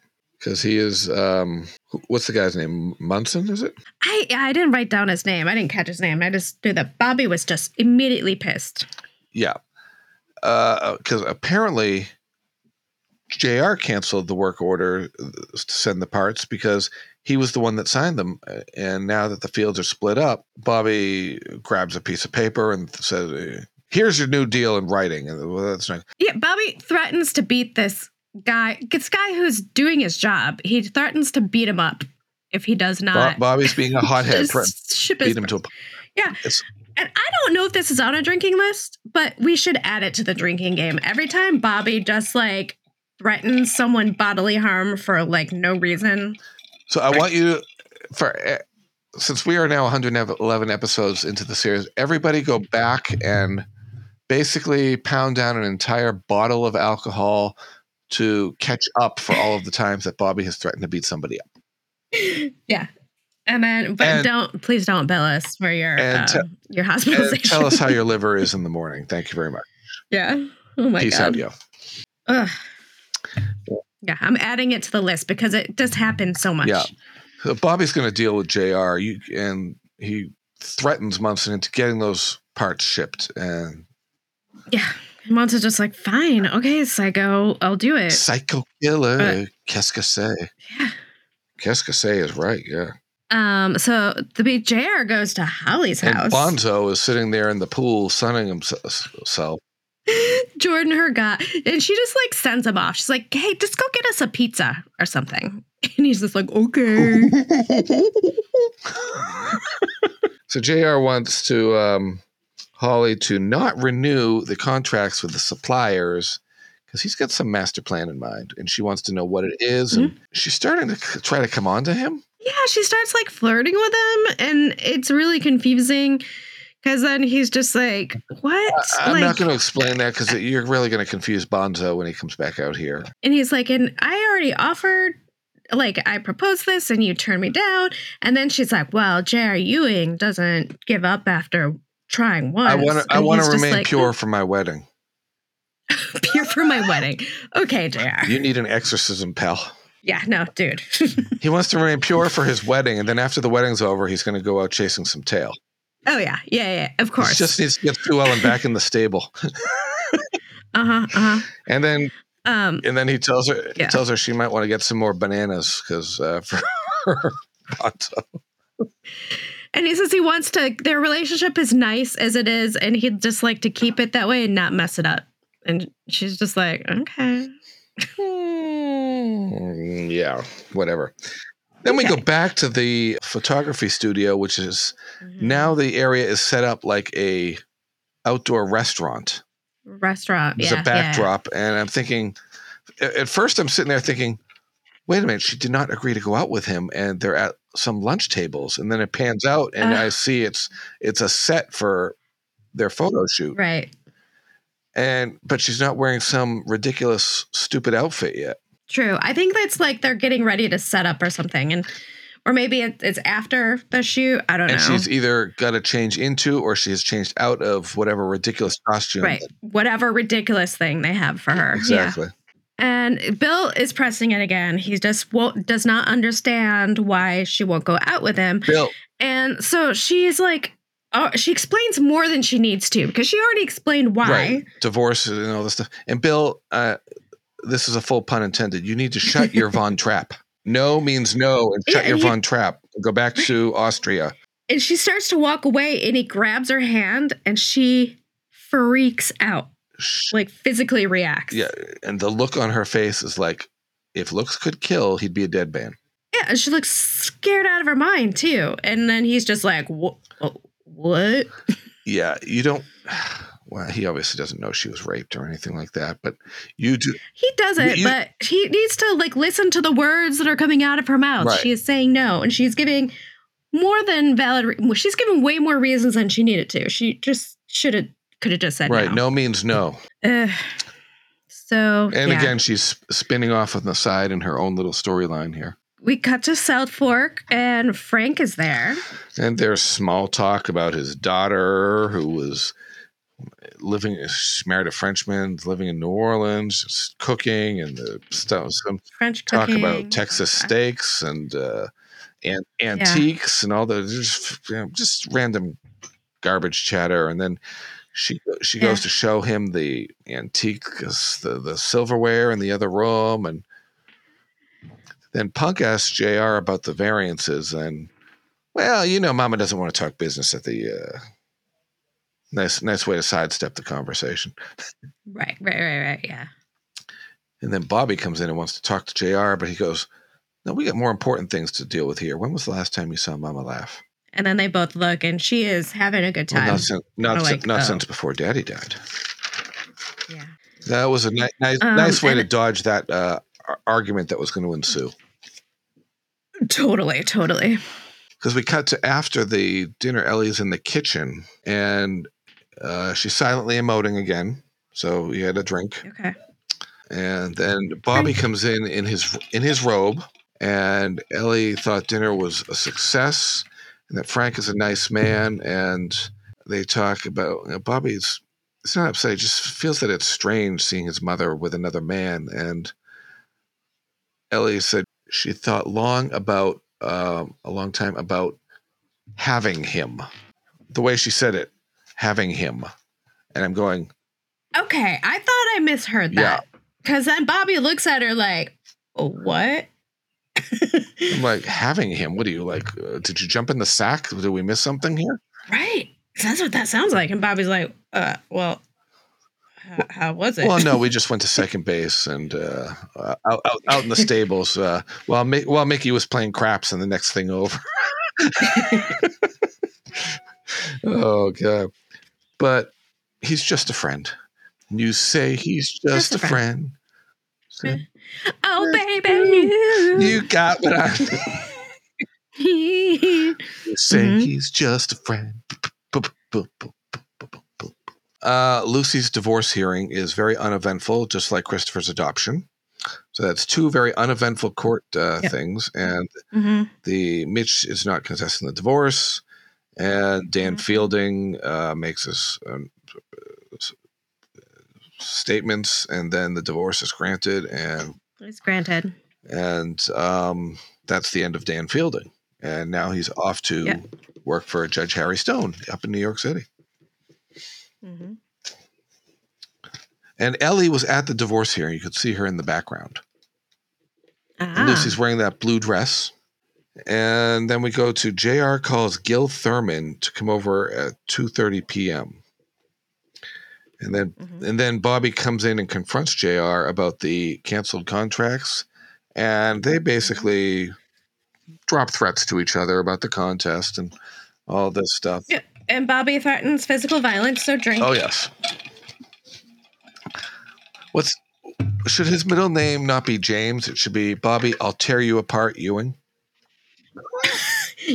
because he is. Um, what's the guy's name? Munson, is it? I I didn't write down his name. I didn't catch his name. I just knew that Bobby was just immediately pissed. Yeah, because apparently Jr. canceled the work order uh, to send the parts because he was the one that signed them, Uh, and now that the fields are split up, Bobby grabs a piece of paper and says. uh, Here's your new deal in writing, and well, that's not. Yeah, Bobby threatens to beat this guy. This guy who's doing his job. He threatens to beat him up if he does not. Bobby's being a hothead. ship beat him to a. Yeah. It's, And I don't know if this is on a drinking list, but we should add it to the drinking game. Every time Bobby just like threatens someone bodily harm for like no reason. So I want you for eh, since we are now 111 episodes into the series, everybody go back and basically pound down an entire bottle of alcohol to catch up for all of the times that Bobby has threatened to beat somebody up. Yeah. And then, but And- don't please don't bill us for your And um, te- your And hospitalization. tell us how your liver is in the morning. Thank you very much. yeah. Oh my Peace god. out, yo. Ugh. Yeah, I'm adding it to the list because it does happen so much. Yeah. So Bobby's going to deal with Jr. You and he threatens Munson into getting those parts shipped, and Yeah. Monta's just like, fine, okay, psycho, I'll do it. psycho killer. Uh, Qu'est-ce que c'est? Yeah. Qu'est-ce que c'est is right. Yeah. Um, so the big JR goes to Holly's And house. Bonzo is sitting there in the pool sunning himself. Jordan her got and she just like sends him off. She's like, hey, just go get us a pizza or something. And he's just like, okay. so JR wants to um, Holly to not renew the contracts with the suppliers because he's got some master plan in mind, and she wants to know what it is, And Mm-hmm. she's starting to try to come on to him. yeah, she starts like flirting with him, and it's really confusing because then he's just like, what? I'm like, not going to explain that because you're really going to confuse Bonzo when he comes back out here. And he's like, and I already offered, like, I proposed this and you turned me down. And then she's like, well, J.R. Ewing doesn't give up after trying once. I want to. I want to remain like, pure for my wedding. pure for my wedding. Okay, J.R. You need an exorcism, pal. Yeah, no, dude. He wants to remain pure for his wedding, and then after the wedding's over, he's going to go out chasing some tail. oh, yeah. Yeah, yeah. Of He course. just needs to get Sue Ellen back in the stable, uh huh. Uh huh. and then. Um, and then he tells her Yeah. he tells her she might want to get some more bananas because uh, for her Bonzo. And he says he wants to, their relationship is nice as it is, and he'd just like to keep it that way and not mess it up. And she's just like, okay. Mm, yeah, whatever. Then we go back to the photography studio, which is now the area is set up like a outdoor restaurant. restaurant. There's yeah, a backdrop, and I'm thinking. At first, I'm sitting there thinking, "Wait a minute, she did not agree to go out with him," and they're at some lunch tables, and then it pans out, and Ugh. I see it's it's a set for their photo shoot, Right. and but she's not wearing some ridiculous, stupid outfit yet. True. I think that's like they're getting ready to set up or something, and or maybe it's after the shoot. I don't and know. she's either got to change into or she has changed out of whatever ridiculous costume. right. Whatever ridiculous thing they have for her. Yeah. And Bill is pressing it again. He just won't does not understand why she won't go out with him. Bill, And so she's like, oh, she explains more than she needs to because she already explained why. right? Divorce and all this stuff. And Bill, uh, this is a full pun intended. You need to shut your Von Trap. No means no, and shut Yeah, your he- Von Trapp. Go back to Austria. And she starts to walk away and he grabs her hand and she freaks out, Sh- like physically reacts. Yeah, and the look on her face is like, if looks could kill, he'd be a dead man. Yeah, and she looks scared out of her mind too. And then he's just like, uh, "What? What?" Yeah, you don't. well, he obviously doesn't know she was raped or anything like that, but you do. He doesn't, You- but he needs to like listen to the words that are coming out of her mouth. Right. She is saying no, and she's giving more than valid. Re- she's giving way more reasons than she needed to. She just should have, could have just said Right. no. No means no. Ugh. so And yeah. again, she's spinning off on the side in her own little storyline here. we cut to South Fork, and Frank is there. And there's small talk about his daughter who was living, married a Frenchman, living in New Orleans, just cooking and the stuff. Some French talk cooking. about Texas steaks and uh, an- antiques and all the just, you know, just random garbage chatter. And then she she goes Yeah. to show him the antiques, the the silverware in the other room, and then Punk asks Jr. about the variances, and well, you know, Mama doesn't want to talk business at the. Uh, nice, nice way to sidestep the conversation. Right, right, right, right. Yeah. And then Bobby comes in and wants to talk to JR, but he goes, No, we got more important things to deal with here. When was the last time you saw Mama laugh? And then they both look, and she is having a good Well, time. not since, not, like, not oh. since before Daddy died. yeah. That was a ni- nice, Um, nice way to dodge that uh, argument that was going to ensue. Totally, totally. Because we cut to after the dinner, Ellie's in the kitchen and uh, she's silently emoting again. So he had a drink. Okay. And then Bobby comes in in his in his robe, and Ellie thought dinner was a success, and that Frank is a nice man. And they talk about you know, Bobby's. It's not upset. He just feels that it's strange seeing his mother with another man. And Ellie said she thought long about um, a long time about having him. The way she said it, having him. And I'm going, Okay, I thought I misheard Yeah. that. Because then Bobby looks at her like, oh, what? I'm like, having him? What do you like? Uh, did you jump in the sack? Did we miss something here? Right. That's what that sounds like. And Bobby's like, uh, well, how, how was it? Well, no, we just went to second base and uh, uh, out, out out in the stables uh, while Mi- while Mickey was playing craps and the next thing over. oh god! But he's just a friend. You say he's just, a friend. Say, oh, baby, you. you got what I. You say Mhm. he's just a friend. Uh, Lucy's divorce hearing is very uneventful, just like Christopher's adoption. So that's two very uneventful court uh, Yep. things, and Mhm. the Mitch is not contesting the divorce, and Dan Mhm. Fielding uh, makes his um, statements, and then the divorce is granted, and It's granted. and um, that's the end of Dan Fielding. And now he's off to Yeah. work for Judge Harry Stone up in New York City. hmm And Ellie was at the divorce hearing. You could see her in the background. And Ah. Lucy's wearing that blue dress. And then we go to JR calls Gil Thurman to come over at 2:30 p.m. And then Mhm. and then Bobby comes in and confronts JR about the canceled contracts. And they basically drop threats to each other about the contest and all this stuff. Yeah. And Bobby threatens physical violence, so drink. Oh yes. What's should his middle name not be James? It should be Bobby. I'll tear you apart, Ewing.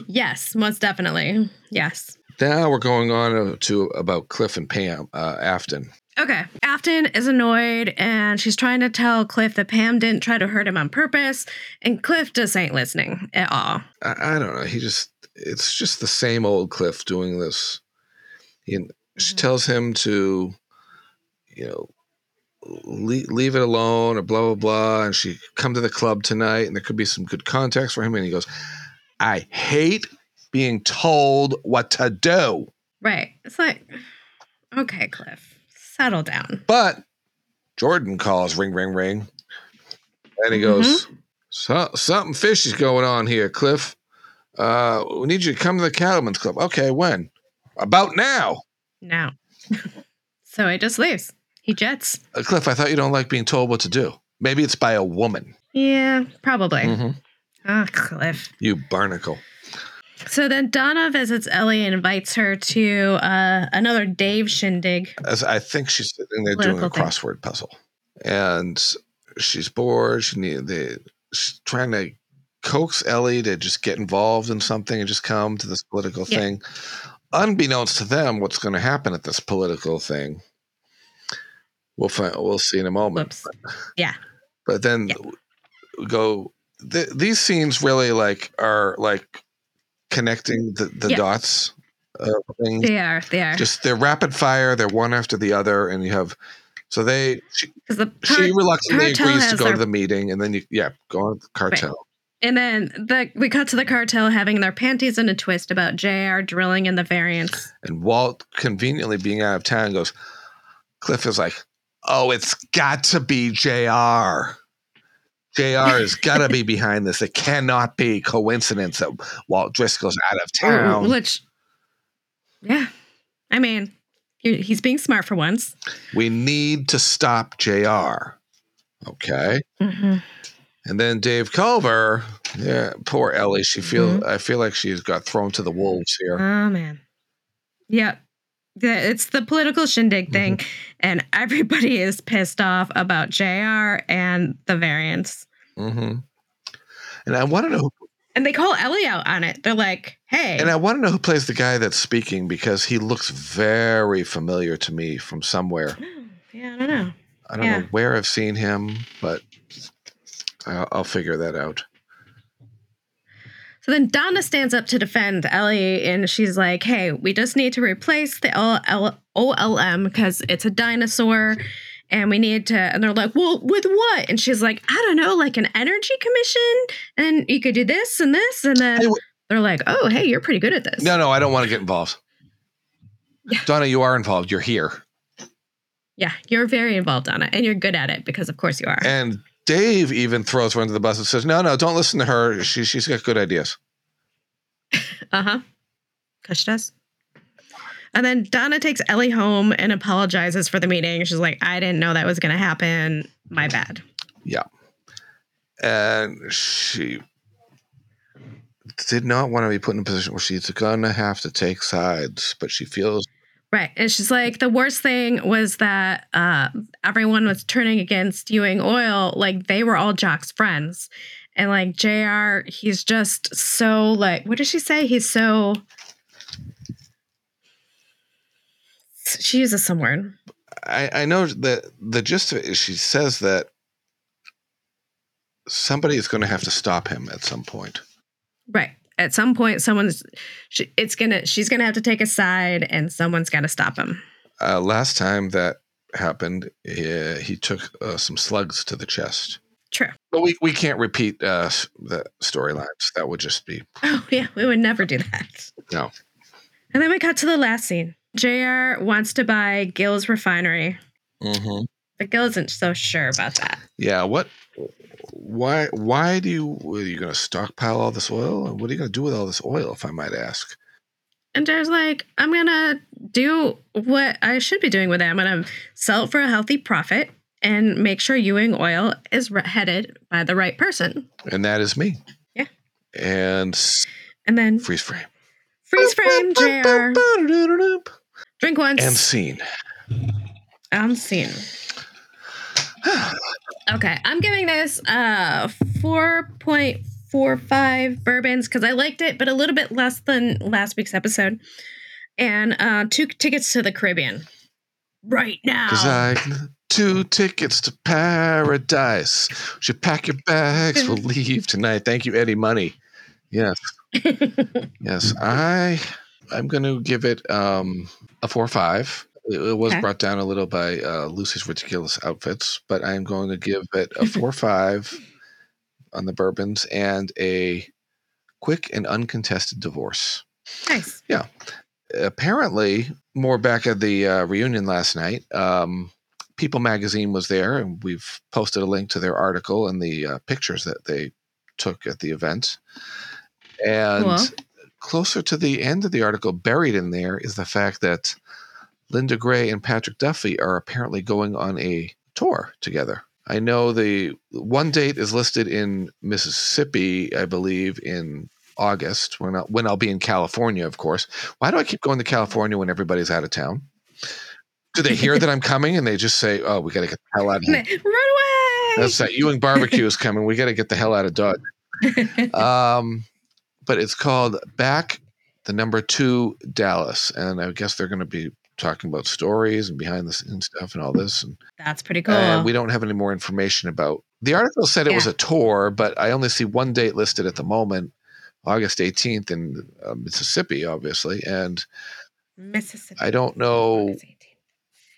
Yes, most definitely. Yes. Now we're going on to about Cliff and Pam uh, Afton. Okay. Afton is annoyed and she's trying to tell Cliff that Pam didn't try to hurt him on purpose, and Cliff just ain't listening at all. I, I don't know. He just it's just the same old Cliff doing this. He, She Mhm. tells him to, you know, leave, leave it alone or blah blah blah. And she come to the club tonight, and there could be some good context for him. And he goes, "I hate being told what to do." Right. It's like, okay, Cliff, settle down. But Jordan calls, ring, ring, ring. And he goes, so, something fishy's going on here, Cliff. Uh, we need you to come to the Cattlemen's Club. Okay, when? About now. Now. so he just leaves. He jets. Uh, Cliff, I thought you don't like being told what to do. Maybe it's by a woman. Yeah, probably. Mhm. Ah, Cliff. You barnacle. So then Donna visits Ellie and invites her to uh, another Dave shindig. As I think she's sitting there doing a thing. crossword puzzle, and she's bored. She need they she's trying to coax Ellie to just get involved in something and just come to this political Yeah. thing. Unbeknownst to them, what's going to happen at this political thing, we'll find. We'll see in a moment. Whoops. Yeah. But then Yeah. go. Th- these scenes really like are like connecting the, the Yeah. dots. Things. They are. They are. Just they're rapid fire. They're one after the other, and you have. So they she, Because the she reluctantly agrees to go their- to the meeting, and then you yeah go on the cartel. and then the we cut to the cartel having their panties in a twist about Jr. drilling in the variants. And Walt conveniently being out of town goes. Cliff is like, oh, it's got to be Jr. Jr. has got to be behind this. It cannot be coincidence that Walt Driscoll's out of town. Which, yeah, I mean, he's being smart for once. We need to stop JR. Okay. Mm-hmm. And then Dave Culver, yeah, poor Ellie. She feel I feel like she's got thrown to the wolves here. Oh man. Yep. Yeah, it's the political shindig thing, and everybody is pissed off about JR and the variants. hmm And I want to know, And they call Ellie out on it. They're like, hey. and I want to know who plays the guy that's speaking because he looks very familiar to me from somewhere. yeah, I don't know. I don't Yeah. know where I've seen him, but I'll, I'll figure that out. So then Donna stands up to defend Ellie, and she's like, hey, we just need to replace the OL- OLM because it's a dinosaur. And we need to, and they're like, well, with what? And she's like, I don't know, like an energy commission. And you could do this and this. And then they're like, oh, hey, you're pretty good at this. No, no, I don't want to get involved. Yeah. Donna, you are involved. You're here. Yeah, you're very involved Donna, and you're good at it because, of course, you are. And Dave even throws her under the bus and says, "No, no, don't listen to her. She, she's got good ideas." Uh huh. Because she does. And then Donna takes Ellie home and apologizes for the meeting. She's like, I didn't know that was going to happen. My bad. Yeah. And she did not want to be put in a position where she's gonna have to take sides, but she feels Right. And she's like, the worst thing was that uh, everyone was turning against Ewing Oil. Like, they were all Jock's friends. And like, JR, he's just so, like, what does she say? He's so. She uses some word. I, I know that the gist of it is she says that somebody is going to have to stop him at some point. Right. At some point, someone's, she, it's gonna, she's gonna have to take a side, and someone's got to stop him. Uh, last time that happened, he, he took uh, some slugs to the chest. True. But we, we can't repeat uh, the storylines. That would just be Oh yeah, we would never do that. no. And then we cut to the last scene. Jr. wants to buy Gill's refinery, mm-hmm. but Gill isn't so sure about that. Yeah. What? Why? Why do you? Are you going to stockpile all this oil? And What are you going to do with all this oil, if I might ask? And Jr's like, I'm gonna do what I should be doing with it. I'm gonna sell it for a healthy profit and make sure Ewing Oil is headed by the right person. And that is me. Yeah. And And then freeze frame. freeze frame, Jr. Drink once. And scene. I'm seeing. okay, I'm giving this uh 4.45 bourbons because I liked it, but a little bit less than last week's episode. And uh two tickets to the Caribbean. Right now. Cause I two tickets to paradise. Should pack your bags. We'll leave tonight. Thank you, Eddie Money. Yes. yes. I I'm gonna give it um a four five. It, was Okay. brought down a little by uh, Lucy's ridiculous outfits, but I'm going to give it a four or five on the bourbons and a quick and uncontested divorce nice. Yeah. Apparently more back at the uh, reunion last night um, people magazine was there and we've posted a link to their article and the uh, pictures that they took at the event and Cool. closer to the end of the article buried in there is the fact that linda gray and patrick duffy are apparently going on a tour together i know the one date is listed in mississippi i believe in August when I'll, when I'll be in California, of course. Why do I keep going to California when everybody's out of town? Do they hear that I'm coming and they just say, "Oh, we got to get the hell out of here"? Run away! That's that Ewing barbecue is coming. We got to get the hell out of Dodge. Um, but it's called Back the Number Two Dallas, and I guess they're going to be talking about stories and behind the scenes stuff and all this. And, That's pretty cool. and we don't have any more information about. The article said it was a tour, but I only see one date listed at the moment, August 18th in uh, Mississippi, obviously, and Mississippi. I don't know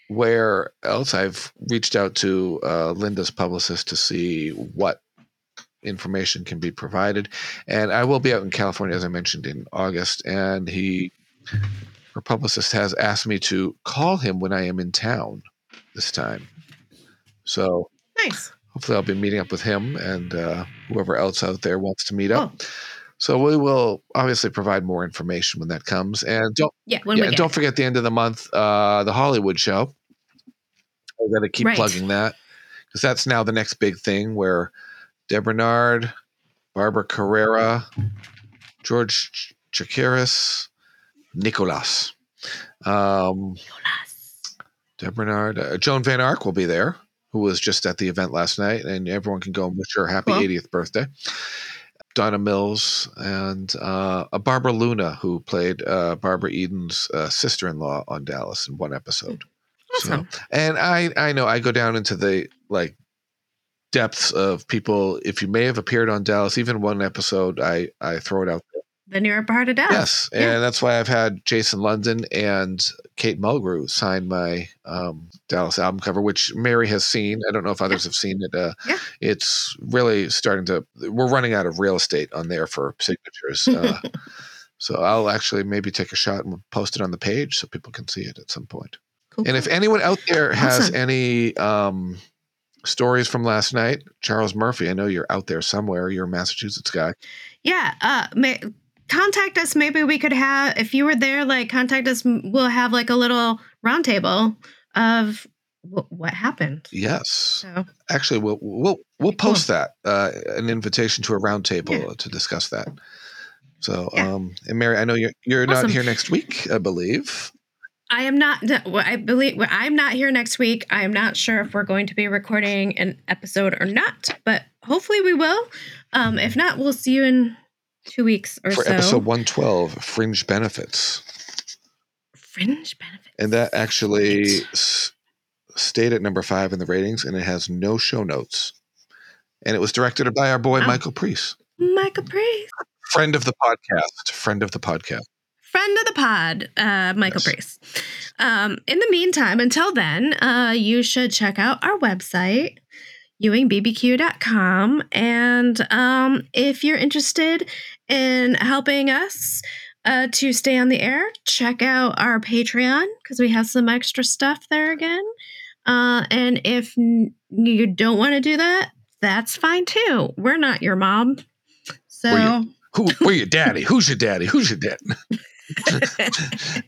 where else I've reached out to uh, Linda's publicist to see what information can be provided. And I will be out in California, as I mentioned, in August. And he, her publicist, has asked me to call him when I am in town this time. So Nice. hopefully I'll be meeting up with him and uh, whoever else out there wants to meet up. Cool. So we will obviously provide more information when that comes. And don't Yeah, when yeah, we and don't forget the end of the month, uh, the Hollywood show. I got to keep Right. plugging that because that's now the next big thing where Deb Bernard, Barbara Carrera, George Ch- Chakiris, Nicolas. Um, Deb Bernard, uh, Joan Van Ark will be there, who was just at the event last night, and everyone can go and wish her happy Cool. 80th birthday. Donna Mills and uh, a Barbara Luna, who played uh, Barbara Eden's uh, sister-in-law on Dallas in one episode. Awesome. So, and I, I know I go down into the like depths of people. If you may have appeared on Dallas, even one episode, I I throw it out. Then you're a part of Dallas. Yes, Yeah. and that's why I've had Jason London and Kate Mulgrew sign my um, Dallas album cover, which Mary has seen. I don't know if others have seen it. Uh, Yeah. It's really starting to. We're running out of real estate on there for signatures. Uh, so I'll actually maybe take a shot and post it on the page so people can see it at some point. Cool, And if anyone out there has Awesome. any um, stories from last night, Charles Murphy, I know you're out there somewhere. You're a Massachusetts guy. Yeah, uh, may, contact us. Maybe we could have, if you were there, like contact us. We'll have like a little roundtable of w- what happened. Yes, So actually, we'll we'll we'll Cool. post that uh, an invitation to a roundtable Yeah. to discuss that. So, Yeah. um, and Mary, I know you're you're Awesome. not here next week, I believe. I am not. I believe I'm not here next week. I am not sure if we're going to be recording an episode or not, but hopefully we will. Um, if not, we'll see you in two weeks or so. for so. episode 112 fringe benefits Fringe benefits. and that actually s- stayed at number five in the ratings and it has no show notes and it was directed by our boy michael preece Michael Preece, friend of the podcast friend of the podcast friend of the pod, uh, Michael Yes. Preece. Um, in the meantime, until then, uh, you should check out our website, ewingbbq.com. And um, if you're interested in helping us uh, to stay on the air, check out our Patreon because we have some extra stuff there again. Uh, and if n- you don't want to do that, that's fine too. We're not your mom. So. We're who where your daddy who's your daddy who's your dad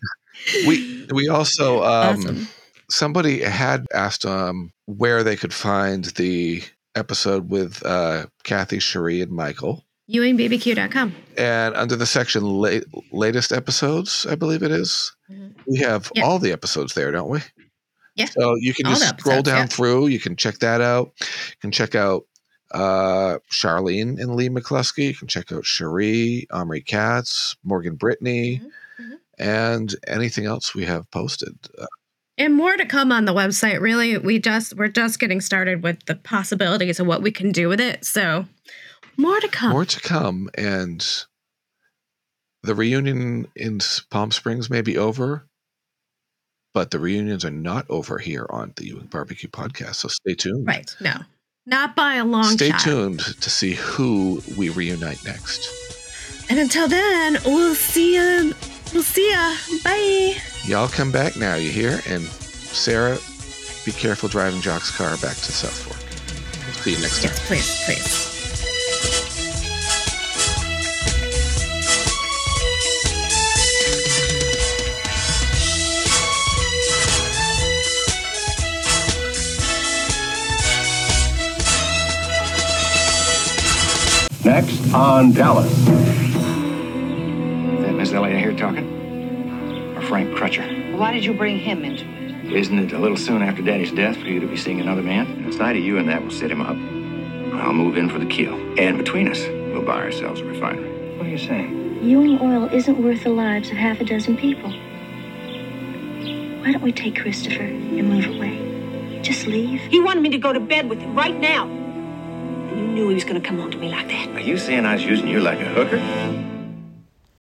we we also um Awesome. somebody had asked um where they could find the episode with uh cathy sheree and michael ewingbbq.com. and under the section late, latest episodes i believe it is, Mhm. we have Yeah. all the episodes there don't we Yeah. so you can All just scroll episodes, down yeah. through you can check that out you can check out uh charlene and leigh mccloskey you can check out sheree omri katz morgan brittany Mhm, mhm. and anything else we have posted uh, And more to come on the website. Really, we just we're just getting started with the possibilities of what we can do with it. So more to come. more to come and the reunion in palm springs may be over but the reunions are not over here on the ewing barbecue podcast so stay tuned right. No. Not by a long stay shot. tuned to see who we reunite next And until then, we'll see you. We'll see ya. Bye. y'all come back now you hear and sarah be careful driving jock's car back to south fork We'll see you next time Yes, please, please. Next on Dallas. That Miss Misselia here talking? Or Frank Crutcher? Why did you bring him into it? Isn't it a little soon after Daddy's death for you to be seeing another man? Inside of you and that will set him up. I'll move in for the kill. And between us, we'll buy ourselves a refinery. What are you saying? Ewing Oil isn't worth the lives of half a dozen people. Why don't we take Christopher and move away? Just leave. He wanted me to go to bed with him right now. Knew he was going to come on to me like that. Are you saying I was using you like a hooker?